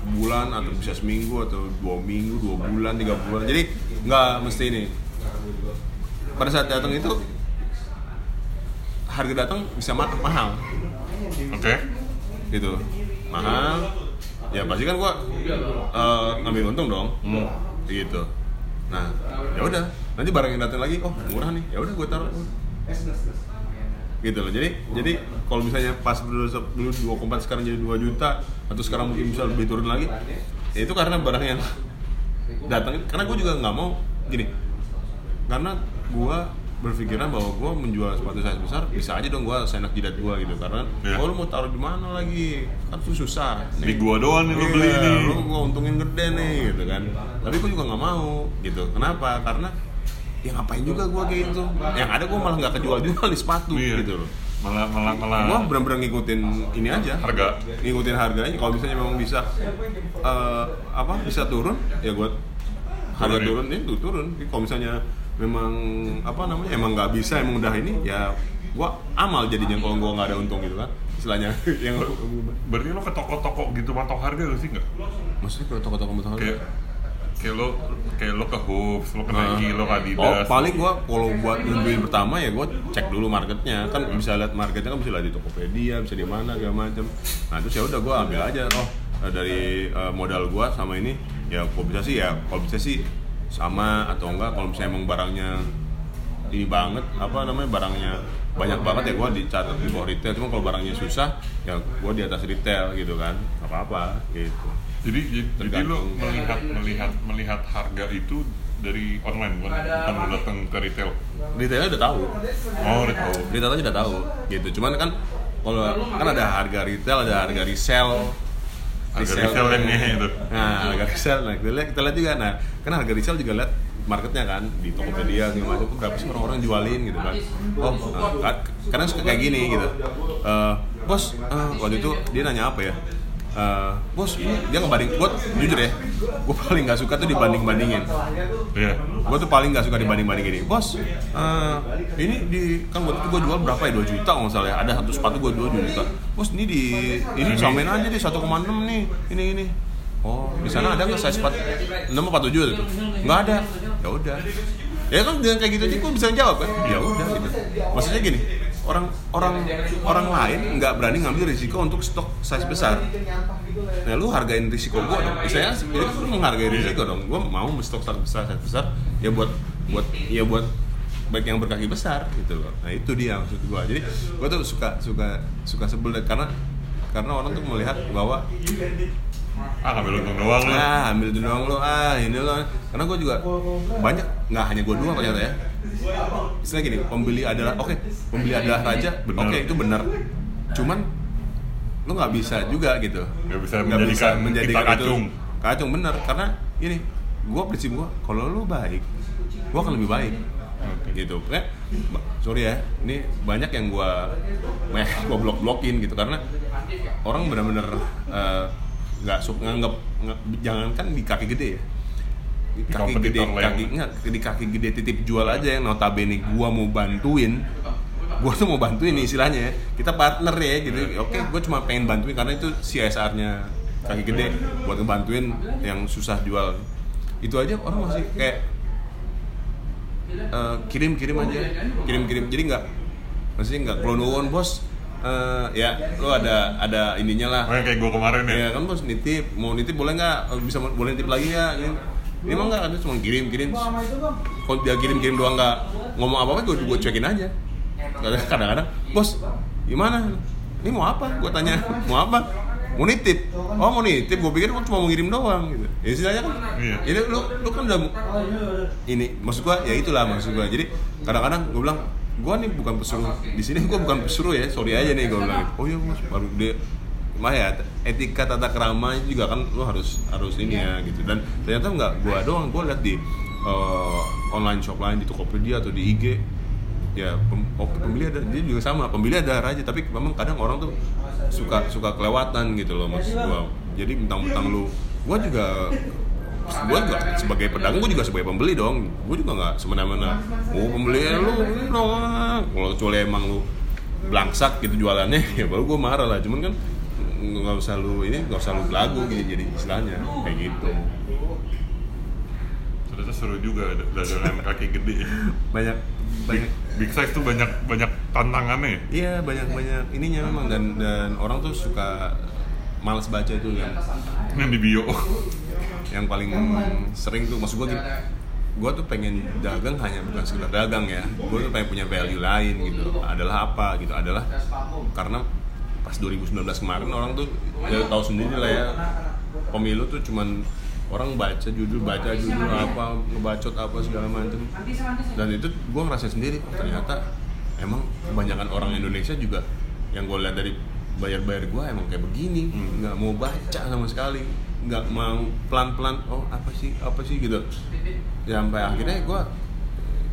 sebulan atau bisa seminggu atau dua minggu dua bulan tiga bulan. Jadi nggak mesti ini pada saat datang itu harga datang bisa ma- mahal. Oke. Gitu. Mahal. Ya pasti kan gua eh, ngambil untung dong. Hmm. gitu. Nah ya udah. Nanti barang yang datang lagi oh murah nih. Ya udah gue taruh. Gitu loh. Jadi jadi kalau misalnya pas dulu dulu dua sekarang jadi 2 juta atau sekarang mungkin bisa lebih turun lagi ya itu karena barang yang datang karena gue juga nggak mau gini. Karena gue berpikiran bahwa gue menjual sepatu size besar bisa aja dong gue senak jidat gue gitu. Karena Iya. oh lu mau taruh di mana lagi? Kan tuh susah. Di gua doang nih beli Iya, ini lu gua untungin gede nih gitu kan. Tapi gue juga nggak mau gitu. Kenapa? Karena ya ngapain juga gue kayak gitu? Yang ada gue malah nggak kejual jual di sepatu Iya. gitu loh. Malah malah malah. Gue bener-bener ngikutin ini aja. Harga. Ngikutin harganya. Kalau misalnya memang bisa eh, apa bisa turun ya gue harga Turun. turun itu turun. Kalau misalnya memang apa namanya emang nggak bisa emang udah ini ya gue amal jadinya kalau gue nggak ada untung gitu kan istilahnya. Yang berarti lo ke toko-toko gitu patok harga gak sih nggak? Maksudnya kalau toko-toko betul kayak kayak lo kayak lo ke Hoops, lo ke Nah. Nike, lo ke Adidas. Oh, paling gua kalau buat nentuin pertama ya gua cek dulu marketnya. Kan bisa lihat marketnya kan bisa lihat di Tokopedia bisa di mana segala macam nah terus ya udah gua ambil aja. Oh dari eh, modal gua sama ini ya kalau bisa sih ya kalau bisa sih sama atau enggak kalau misalnya emang barangnya ini banget apa namanya barangnya banyak banget ya gua dicatat di bawah retail. Cuma kalau barangnya susah ya gua di atas retail gitu kan. Nggak apa-apa gitu. Jadi jadi, jadi lo Tergantung. melihat melihat melihat harga itu dari online bukan? Bukan lo datang ke retail? Retailnya udah tahu. Oh udah tahu. Retail aja udah tahu gitu. Cuman kan kalau kan ada harga retail ada harga resell harga resell. yang ngehe itu. Nah harga resell. Nah kita lihat, kita lihat juga. Nah kan harga resell juga lihat marketnya kan di Tokopedia segala macam berapa sih orang-orang jualin gitu kan. Oh nah, kan- kadang suka kayak gini gitu. Eh, bos eh, waktu itu dia nanya apa ya eh, bos ini dia ngebanding gue jujur ya gue paling nggak suka tuh dibanding bandingin Iya. gue tuh paling nggak suka dibanding bandingin ini. Bos eh, ini di kan waktu itu gue jual berapa ya? 2 juta nggak salah ya. Ada satu sepatu gue jual 2 juta. Bos ini di ini samain aja di 1,6 nih ini ini. Oh di sana ada nggak size 4 6 apa 7 itu nggak ada. Ya udah. Ya kan dengan kayak gitu aja gue bisa jawab kan? Ya udah gitu. Maksudnya gini orang orang orang lain nggak berani ngambil risiko untuk stok size besar. nah lu hargain risiko gue dong. Saya itu kan lu menghargai risiko dong. Gue mau stok size besar size besar ya buat buat ya buat baik yang berkaki besar gitu loh. Nah itu dia maksud gue jadi gue tuh suka suka suka sebel deh, karena karena orang tuh melihat bahwa Ah, ngambil untung doang lu. ah ambil itu doang lo ah ini lo karena gue juga banyak nggak hanya gue doang ternyata ya istilah gini pembeli adalah oke pembeli adalah raja Benar. oke itu benar. Cuman lo nggak bisa juga gitu. Nggak bisa Nggak menjadikan kita itu kacung. kacung bener karena ini gue prinsip gue kalau lo baik gue akan lebih baik. Gitu. Kayak ba- sorry ya ini banyak yang gue banyak gue blok blokin gitu. Karena orang benar-benar eh, nggak suka nganggap jangankan di kaki gede ya di kaki gede kaki nggak di kaki gede titip jual aja yang notabene gua mau bantuin. Gua tuh mau bantuin nih istilahnya ya. kita partner ya gitu. Oke gua cuma pengen bantuin karena itu CSR-nya kaki gede. Buat ngebantuin yang susah jual. Itu aja orang masih kayak eh, kirim-kirim aja. Kirim-kirim. Jadi nggak maksudnya nggak kalau nuwun bos. Eh, ya lo ada ada ininya lah. Makanya kayak gue kemarin ya. Ya kan bos nitip, mau nitip boleh nggak? Bisa boleh nitip lagi ya? Ini, ini emang nggak ada cuma kirim kirim. Kalau dia kirim kirim doang nggak ngomong apa apa, gue gue cuekin aja. Kadang- Kadang-kadang, bos gimana? Ini mau apa? Gue tanya, mau apa? Mau nitip? Oh mau nitip, gue pikir cuma mau ngirim doang gitu. Ya istilahnya kan, Iya. ini lu lu kan udah ini maksud gua ya itulah maksud gua. Jadi kadang-kadang gue bilang gua nih bukan pesuruh di sini gua bukan pesuruh ya sorry aja nih gue bilang oh iya mas baru dia mah ya etika tata krama juga kan lo harus harus ini ya gitu. Dan ternyata nggak gua doang gua lihat di eh, online shop lain di Tokopedia atau di IG ya pem, oh, pembeli ada dia juga sama pembeli ada raja tapi memang kadang orang tuh suka suka kelewatan gitu loh maksud gua. Jadi mentang-mentang lu gua juga gue juga sebagai pedagang gue juga sebagai pembeli dong. Gue juga nggak semena-mena oh pembeli ya lu ah." kalau kecuali emang lu belangsak gitu jualannya ya baru gue marah lah. Cuman kan nggak usah lu ini nggak usah lu belagu gitu jadi istilahnya kayak gitu Ternyata seru juga dagangan kaki gede. banyak Big, banyak big size tuh banyak banyak tantangannya. ya. iya banyak banyak ininya memang dan dan orang tuh suka malas baca itu yang Yang di bio. yang paling sering tuh maksud gue gue tuh pengen dagang hanya bukan sekedar dagang ya gue tuh pengen punya value lain gitu adalah apa gitu adalah karena pas 2019 kemarin orang tuh ya tahu sendiri lah ya. Pemilu tuh cuman orang baca judul baca judul apa ngebacot apa segala macam dan itu gue ngerasain sendiri oh, ternyata emang kebanyakan orang Indonesia juga yang gue lihat dari bayar-bayar gue emang kayak begini Hmm. nggak mau baca sama sekali nggak mau pelan-pelan oh apa sih apa sih gitu. Ya sampai akhirnya gue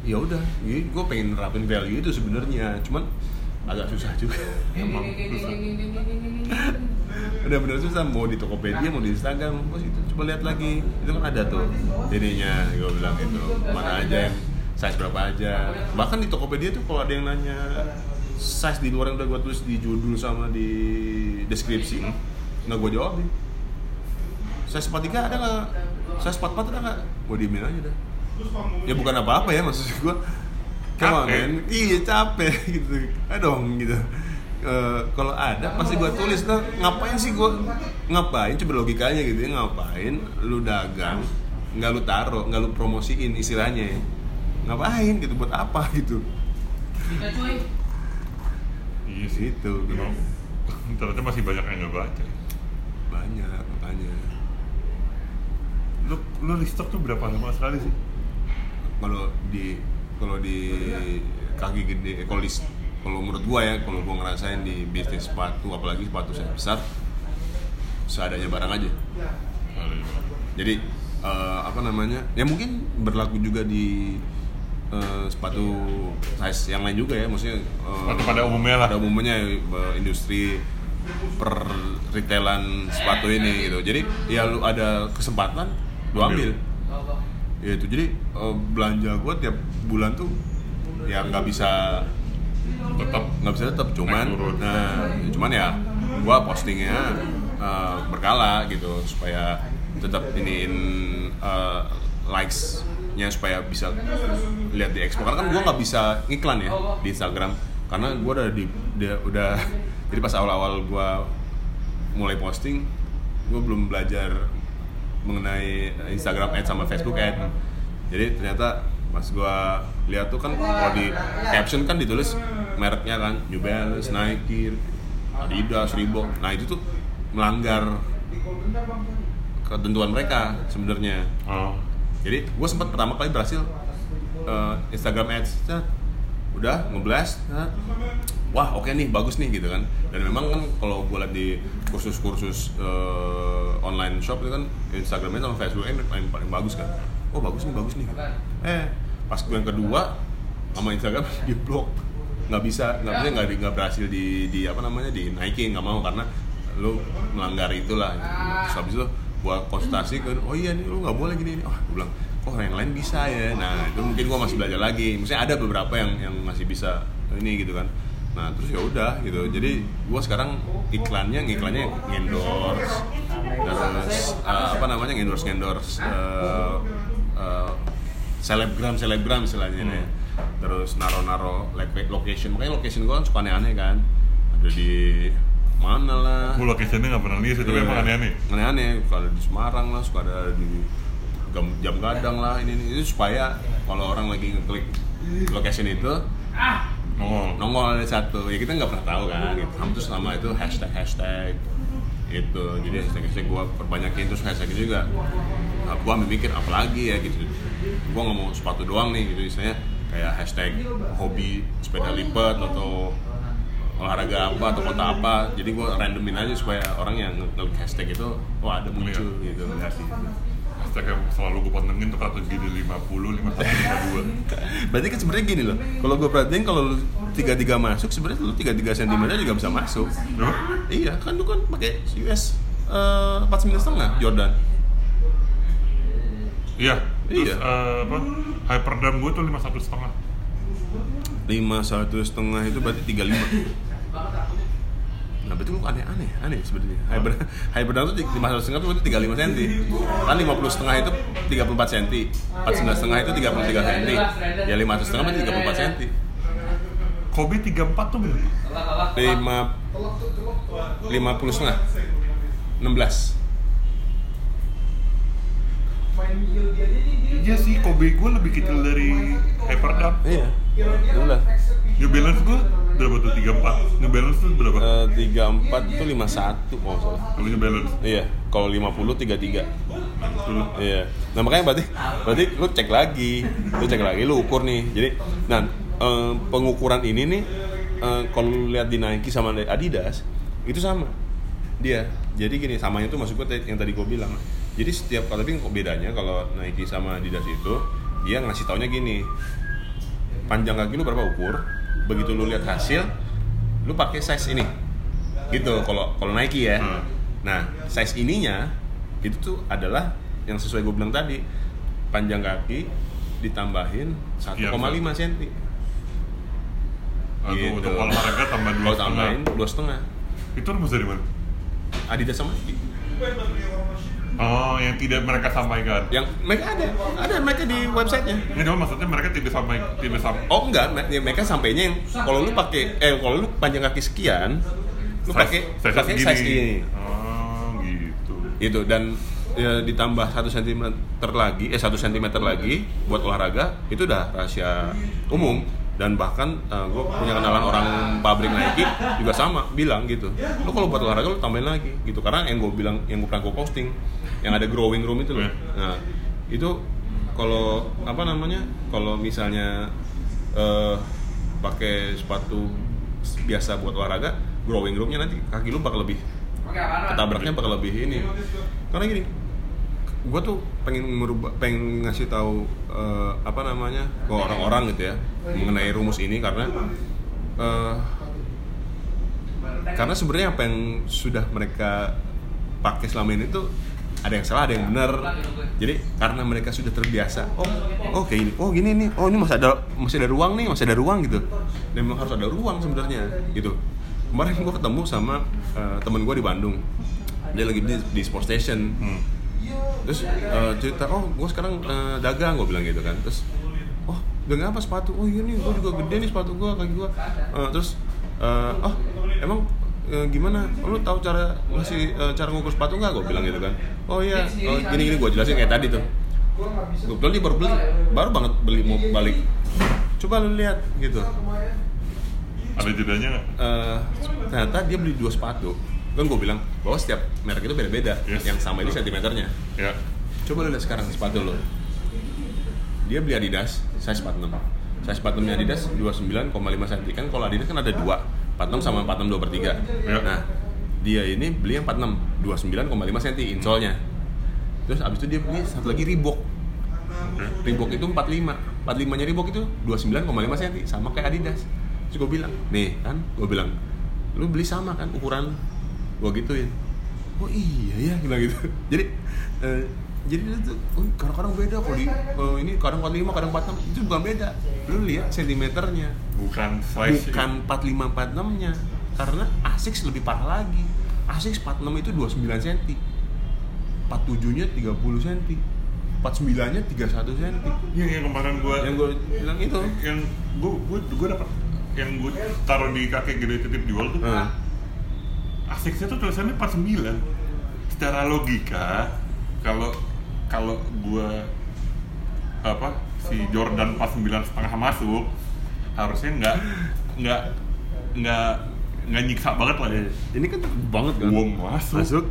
ya udah gue pengen nerapin value itu sebenarnya. Cuman agak susah juga. Emang susah. udah bener susah mau di Tokopedia mau di Instagram bos itu coba lihat lagi. Itu kan ada tuh jadinya gue bilang itu. Mana aja yang size berapa aja. Bahkan di Tokopedia tuh kalau ada yang nanya size di luar yang udah gue tulis di judul sama di deskripsi nggak gue jawabin. Size 43 ada nggak? Size 44 ada nggak? Gue diemin aja dah. Ya bukan apa-apa ya maksud gue Capek. man iya capek gitu ayo dong gitu Eh, kalau ada pasti gue tulis nah, ngapain sih gue ngapain coba logikanya gitu ya ngapain lu dagang nggak lu taruh nggak lu promosiin istilahnya ya. ngapain gitu buat apa gitu Iya sih. Gitu, gitu. Ternyata masih banyak yang nggak baca. banyak makanya Lu lu restock tuh berapa lama sekali sih? kalau di kalau di kaki gede eh, kalau di kalau menurut gua ya kalau gua ngerasain di bisnis sepatu apalagi sepatu saya besar seadanya barang aja. Jadi eh, apa namanya ya mungkin berlaku juga di eh, sepatu size yang lain juga ya maksudnya Sepatu pada umumnya lah. pada umumnya eh, industri per retailan sepatu ini gitu. Jadi ya lu ada kesempatan lu ambil ya itu jadi eh, belanja gue tiap bulan tuh ya nggak bisa tetap nggak bisa tetap cuman nah cuman ya gua postingnya uh, berkala gitu supaya tetap iniin uh, likes-nya supaya bisa lihat di expo. Karena kan gua nggak bisa iklan ya di Instagram karena gua udah di dia udah jadi pas awal-awal gua mulai posting gua belum belajar mengenai Instagram ad sama Facebook ad jadi ternyata pas gua lihat tuh kan kalau di caption kan ditulis mereknya kan New Balance, Nike, Adidas, Reebok. Nah itu tuh melanggar ketentuan mereka sebenarnya. oh Jadi gue sempat pertama kali berhasil eh, Instagram Ads, udah ngeblast, set. wah oke nih bagus nih gitu kan. Dan memang kan kalau gue liat di kursus-kursus eh, online shop itu kan Instagramnya sama Facebook yang paling paling bagus kan. Oh bagus nih bagus nih. Eh pas gue yang kedua sama Instagram di blok nggak bisa nggak bisa nggak di- nggak berhasil di di apa namanya dinaikin nggak mau karena lu melanggar itulah terus habis itu gua konsultasi kan oh iya nih lu nggak boleh gini nih oh gua bilang kok yang lain bisa ya. Nah itu mungkin gua masih belajar lagi. Maksudnya ada beberapa yang yang masih bisa ini gitu kan. Nah terus ya udah gitu. Jadi gua sekarang iklannya iklannya endorse terus eh, apa namanya endorse endorse selebgram selebgram istilahnya ya. Terus naro-naro like location. Makanya location gua kan suka aneh-aneh kan. Ada di mana lah. Gue locationnya nggak pernah lihat sih tapi Iya. emang aneh-aneh. Aneh-aneh. Suka ada di Semarang lah suka ada di jam, jam gadang lah ini, ini. Itu supaya kalau orang lagi ngeklik location itu nongol. nongol ada satu. Ya kita nggak pernah tahu kan gitu. Ham terus sama itu hashtag hashtag itu jadi hashtag hashtag gue perbanyakin terus hashtag juga nah, gue mikir apa lagi ya gitu. Gue nggak mau sepatu doang nih gitu. Misalnya kayak hashtag hobi sepeda lipat atau olahraga apa atau kota apa. Jadi gue randomin aja supaya orang yang ngeklik hashtag itu wah ada muncul gitu. Lihat gitu. Hashtag yang selalu gue pantengin tuh kata gini 50, 51, 52 Berarti kan sebenarnya gini loh. Kalau gue perhatiin kalau lu tiga tiga masuk, sebenarnya lu tiga tiga cm juga bisa masuk. Iya, kan lu kan pakai US eh, empat sembilan setengah Jordan. Iya. Terus Iya. eh, apa? Hyperdam gue tuh 51 setengah. Lima satu setengah itu berarti tiga lima. Nah, berarti lu aneh-aneh, aneh sebenarnya. Hyper Hyperdam tuh lima satu setengah itu berarti tiga lima cm. Kan lima puluh setengah itu tiga puluh empat cm. Empat sembilan setengah itu tiga puluh tiga cm. Ya lima satu setengah berarti tiga puluh empat cm. Kobe 34 tuh berapa? Lima lima puluh setengah. Enam belas. Iya sih, Kobe gue lebih kecil dari Hyperdam. Iya. Enam belas. New Balance gue berapa tuh? 34. New Balance tuh berapa? Eh, tiga empat itu lima satu kalau salah. Kalau New Balance. Iya, kalau 50 33. Dulu. Iya. Nah, makanya berarti berarti lu cek lagi. Lu cek lagi, lu ukur nih. Jadi, nah eh, pengukuran ini nih eh, kalau lu lihat di Nike sama di Adidas itu sama. Dia. Jadi gini, samanya tuh maksud gue yang tadi gue bilang. Jadi setiap tapi kok bedanya kalau Nike sama Adidas itu dia ngasih taunya gini. Panjang kaki lu berapa ukur? Begitu lu lihat hasil, lu pakai size ini. Gitu kalau kalau Nike ya. Hmm. Nah, size ininya itu tuh adalah yang sesuai gue bilang tadi panjang kaki ditambahin 1,5 cm. Aduh, Gitu. untuk olahraga tambah dua Kalau setengah. tambahin dua setengah. Itu rumus dari mana? Adidas sama Nike. Oh, yang tidak mereka sampaikan. Yang mereka ada, ada mereka di websitenya. Ini cuma maksudnya mereka tidak sampai tidak sampai Oh enggak, ya mereka sampainya yang kalau lu pakai eh kalau lu panjang kaki sekian, lu pakai size pakai size ini. Oh, gitu. Itu dan ya, ditambah satu cm lagi, eh satu cm lagi buat olahraga itu udah rahasia umum dan bahkan gue punya kenalan orang pabrik Nike juga sama bilang gitu lu kalau buat olahraga lu tambahin lagi gitu. Karena yang gue bilang yang gue pernah gue posting yang ada growing room itu loh. Iya. nah itu kalau apa namanya kalau misalnya eh, pakai sepatu biasa buat olahraga growing roomnya nanti kaki lu bakal lebih ketabraknya bakal lebih ini. Karena gini gue tuh pengen merubah pengen ngasih tahu eh, apa namanya ke orang-orang gitu ya mengenai rumus ini karena eh, karena sebenarnya apa yang sudah mereka pakai selama ini tuh ada yang salah ada yang benar. Jadi karena mereka sudah terbiasa oh oh kayak gini oh gini nih oh ini masih ada masih ada ruang nih masih ada ruang gitu. Dan memang harus ada ruang sebenarnya gitu. Kemarin gue ketemu sama eh, temen gue di Bandung. Dia lagi di, di sport station. Hmm. Terus eh, cerita oh gue sekarang eh, dagang gue bilang gitu kan. Terus oh dagang apa sepatu? Oh iya nih gue juga gede nih sepatu gue kaki gue Eh, terus eh, oh emang eh, gimana? Oh, lu tahu cara ngasih eh, cara ngukur sepatu nggak? Gue bilang gitu kan. Oh iya oh, gini gini gue jelasin kayak tadi tuh. Gue dia baru beli. Baru banget beli mau balik. Coba lu lihat gitu. Ada jedanya nggak? Eh, ternyata dia beli dua sepatu kan gue bilang bahwa setiap merek itu beda-beda Yes. yang sama itu sentimeternya Ya. Coba lu lihat sekarang sepatu lo. Dia beli Adidas size 46. Size 46 nya Adidas 29,5 cm. Kan kalau Adidas kan ada dua, 46 sama 46 2 per 3. Ya. Nah, dia ini beli yang 46, 29,5 cm insolnya. Terus abis itu dia beli satu lagi Reebok. Reebok itu 45. 45 nya Reebok itu 29,5 cm sama kayak Adidas. Terus gue bilang, nih kan, gue bilang, lu beli sama kan ukuran gue gituin. Oh iya ya, bilang gitu. Jadi eh, jadi itu tuh oh, kadang-kadang beda kalau di eh, ini kadang 45 kadang 46 itu bukan beda. Lu lihat sentimeternya. Bukan size. Bukan 45 46 nya karena Asics lebih parah lagi. Asics 46 itu 29 cm. 47 nya 30 cm. 49 nya 31 cm. Iya yang kemarin gua Yang gue bilang itu. yang gua gua gua dapat yang gua taruh di kakek gede titip jual tuh. Eh, Asicsnya tuh tulisannya 49 Secara logika Kalau kalau gua apa si Jordan 49 setengah masuk harusnya nggak nggak nggak nggak nyiksa banget lah ya. Ini kan banget kan. Wong masuk. Masuk.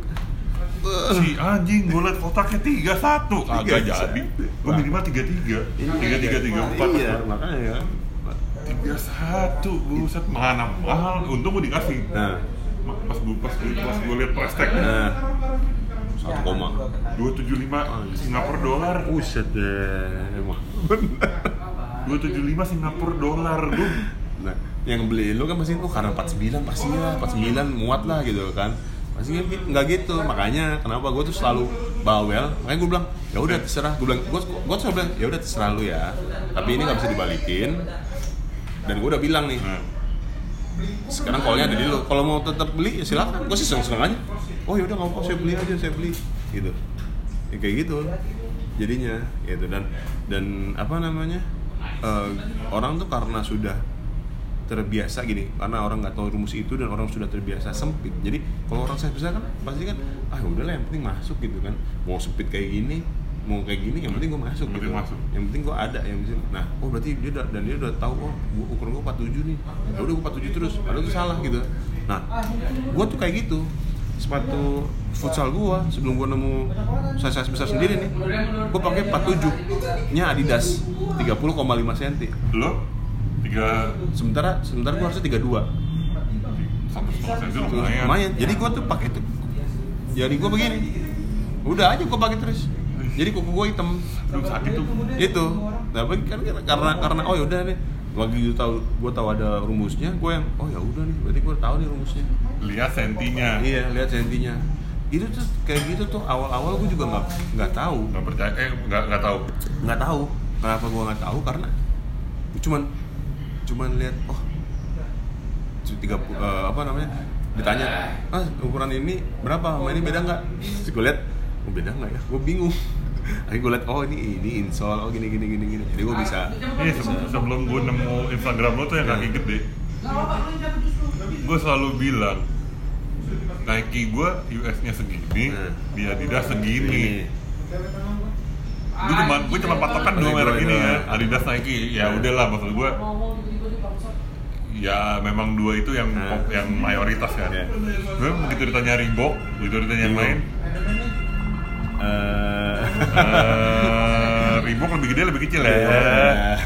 si anjing gue liat kotaknya tiga satu. Kagak jadi. Gue minimal tiga tiga. Tiga tiga tiga empat Iya, makanya. Ya. tiga satu buset mana mahal untung gue dikasih. Nah, pas gue pas gue pas gue liat price tag nah. Satu koma. dua tujuh lima Singapura dolar Buset deh, emang. dua tujuh lima Singapura dolar gue Nah, yang beli lu kan pasti oh karena 49 pasti lah, 49 muat lah gitu kan. Pasti nggak gitu, makanya kenapa gue tuh selalu bawel. Makanya gue bilang, ya udah terserah. Gue bilang, gue gue selalu bilang, ya udah terserah lu ya. Tapi ini nggak bisa dibalikin. Dan gue udah bilang nih, nah, sekarang callnya ada di lu. Kalau mau tetap beli, ya silakan. Gue sih seneng-seneng aja. Oh yaudah nggak apa, saya beli aja, saya beli. Gitu. Ya, kayak gitu. Jadinya, gitu dan dan apa namanya? eh, orang tuh karena sudah terbiasa gini karena orang nggak tahu rumus itu dan orang sudah terbiasa sempit jadi kalau orang saya besar kan pasti kan ah udah lah yang penting masuk gitu kan mau sempit kayak gini mau kayak gini yang penting gue masuk Yang gitu. masuk. yang penting gue ada yang penting nah oh berarti dia udah, dan dia udah tahu oh gua, ukuran gue 47 nih. Ya udah gue 47 terus. Padahal itu salah gitu. Nah gue tuh kayak gitu. Sepatu futsal gue sebelum gue nemu size size besar sendiri nih gue pakai 47 nya Adidas 30,5 cm. Lo? Tiga sementara sementara gue harusnya 32 satu senti lumayan. Lumayan. Jadi gue tuh pakai itu jadi gue begini. Udah aja gue pakai terus jadi kuku gue hitam. Aduh sakit tuh. itu. nah bagi- kan karena karena oh yaudah nih. Lagi gue tahu gue tahu ada rumusnya gue yang oh ya udah nih. Berarti gue tahu nih rumusnya. Lihat sentinya. Iya lihat sentinya. Itu tuh kayak gitu tuh awal-awal gue juga nggak nggak tahu nggak percaya eh nggak nggak tahu nggak tahu kenapa gue nggak tahu karena cuman cuman lihat oh tiga eh, apa namanya ditanya ah ukuran ini berapa? Sama ini beda nggak? Gue lihat oh beda nggak ya? Gue bingung Akhirnya gue lihat oh ini ini insole oh gini gini gini gini. Jadi gue bisa Ini se- sebelum gue nemu Instagram lo tuh yang kaki gede Gue selalu bilang Nike gue US nya segini, Hmm. di Adidas segini. Ini Gue cuma, gue cuma patokan dua Paling merek dua ini ya Adidas Nike, ya Hmm. udahlah maksud gue Ya memang dua itu yang Hmm. pop- yang mayoritas kan Iya. Gue begitu ditanya Reebok, begitu ditanya yang lain. Eh eh, Reebok lebih gede lebih kecil ya? Eh,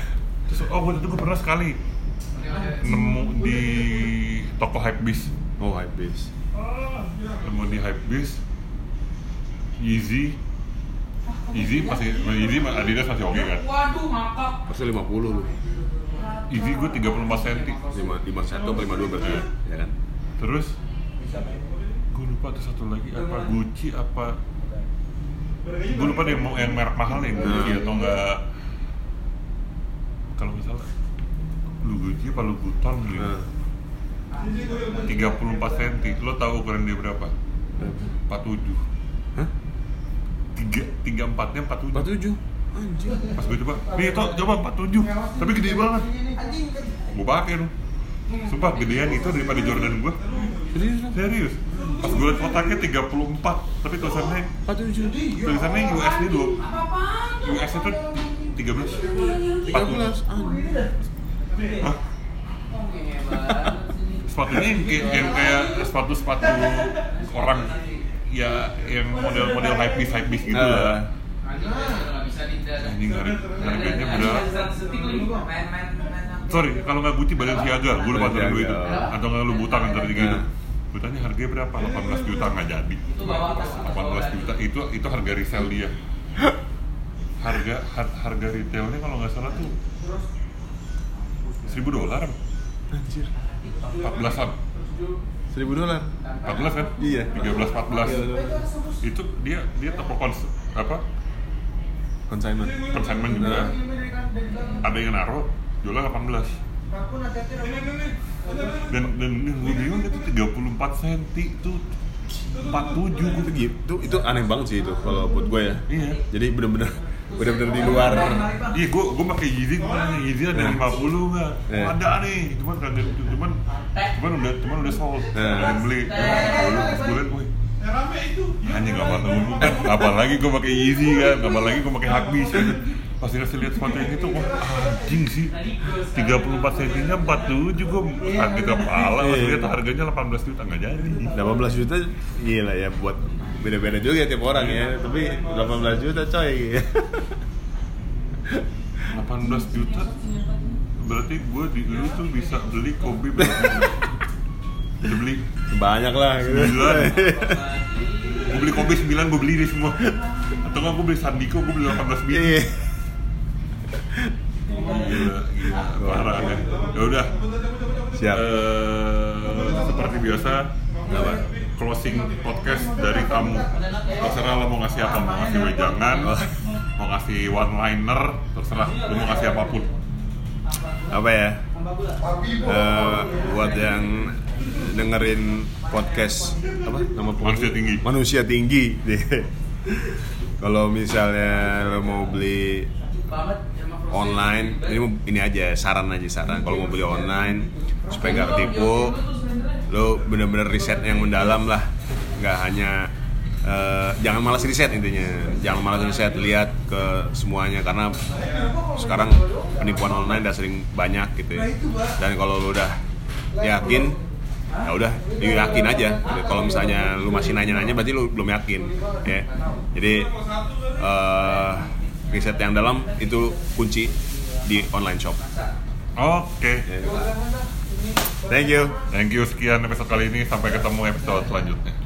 Terus, oh waktu itu gue pernah sekali nemu di toko Hypebeast oh hypebeast nemu di Hypebeast Yeezy. Yeezy masih Yeezy sama Adidas masih oke kan? Waduh, ngakak. pasti 50 lu. Yeezy gue 34 cm lima lima satu atau lima dua berarti ya? Kan terus gue lupa tuh satu lagi apa Gucci apa gue lupa deh mau yang merek mahal yang Gucci Hmm. atau enggak. Kalau salah lu Gucci apa lu Vuitton gitu Nah, 34 cm lo tahu ukuran dia berapa? 47 Hah? tiga tiga empatnya 47 47 Anjing. Pas gue coba. Nih to coba 47 tapi gede banget. Gue pakai dong sumpah gedean itu daripada Jordan gue Serius serius pas gue liat kotaknya 34 tapi tulisannya 47 tulisannya USD 2 US itu 13 13 40 Anjing Hah? sepatunya yang, kayak- yang kayak sepatu sepatu orang. Ya yang model-model hype beast hype beast gitu lah. Anjing harga, harganya berapa? sorry kalau nggak Gucci Balenciaga gue lupa antara dua itu. Atau nggak lu butang antara tiga itu? Nah. Gue tanya harganya berapa 18 juta nggak jadi 18 juta itu itu harga resell dia harga har- harga retailnya kalau nggak salah tuh 1000 dolar Anjir 14an 1000 dolar 14 kan? Iya. 13 14. Itu dia dia toko kons apa? Consignment Consignment juga. Nah. Ada yang naruh jualnya 18. Dan dan gue bingung itu 34 cm itu 47 itu gue gitu itu aneh banget sih itu kalau buat gue ya Iya. jadi bener-bener bener-bener di luar Iya, gue gue pakai Yeezy ke mana nih? Yeezy ada Nah. 50 nggak? Iya. Ada nih, cuman kagak, cuman, cuman udah, cuman udah sold, ada yang beli. Dulu pas gue liat, wih, hanya nggak apa kan? Apalagi gue pakai Yeezy kan, apalagi gue pakai kan. Pas dikasih lihat sepatu yang itu, wah anjing sih. 34 cm nya 47 gue sakit kepala pas Iya. lihat harganya 18 juta nggak jadi. 18 juta gila ya buat beda-beda juga ya tiap orang ya. Tapi 18 juta coy. 18 juta? Berarti gue di lu tuh bisa beli Kobe berapa beli banyak lah. gitu gue beli Kobe 9 gue beli deh semua. Atau nggak gue beli Sandiko gue beli 18 biji Iya. Gila gila. Parah ya. Ya udah. Siap. Eh, seperti biasa Apa? closing podcast dari tamu terserah lo mau ngasih apa mau ngasih wejangan Oh. mau ngasih one liner terserah. Lo mau ngasih apa pun. Apa ya? Eh, buat yang dengerin podcast apa? Nama podcast? Manusia Tinggi. manusia tinggi. Kalau misalnya lo mau beli online. Ini ini aja saran aja saran. Kalau mau beli online supaya nggak ketipu lo bener-bener riset yang mendalam lah. Nggak hanya eh, jangan malas riset intinya. Jangan malas riset lihat ke semuanya. Karena sekarang penipuan online udah sering banyak gitu ya. Dan kalau lo udah yakin ya udah yakin aja. Kalau misalnya lu masih nanya-nanya berarti lu belum yakin ya. Jadi eh, riset yang dalam itu kunci di online shop. Oke. Thank you. Thank you. Sekian episode kali ini. Sampai ketemu episode selanjutnya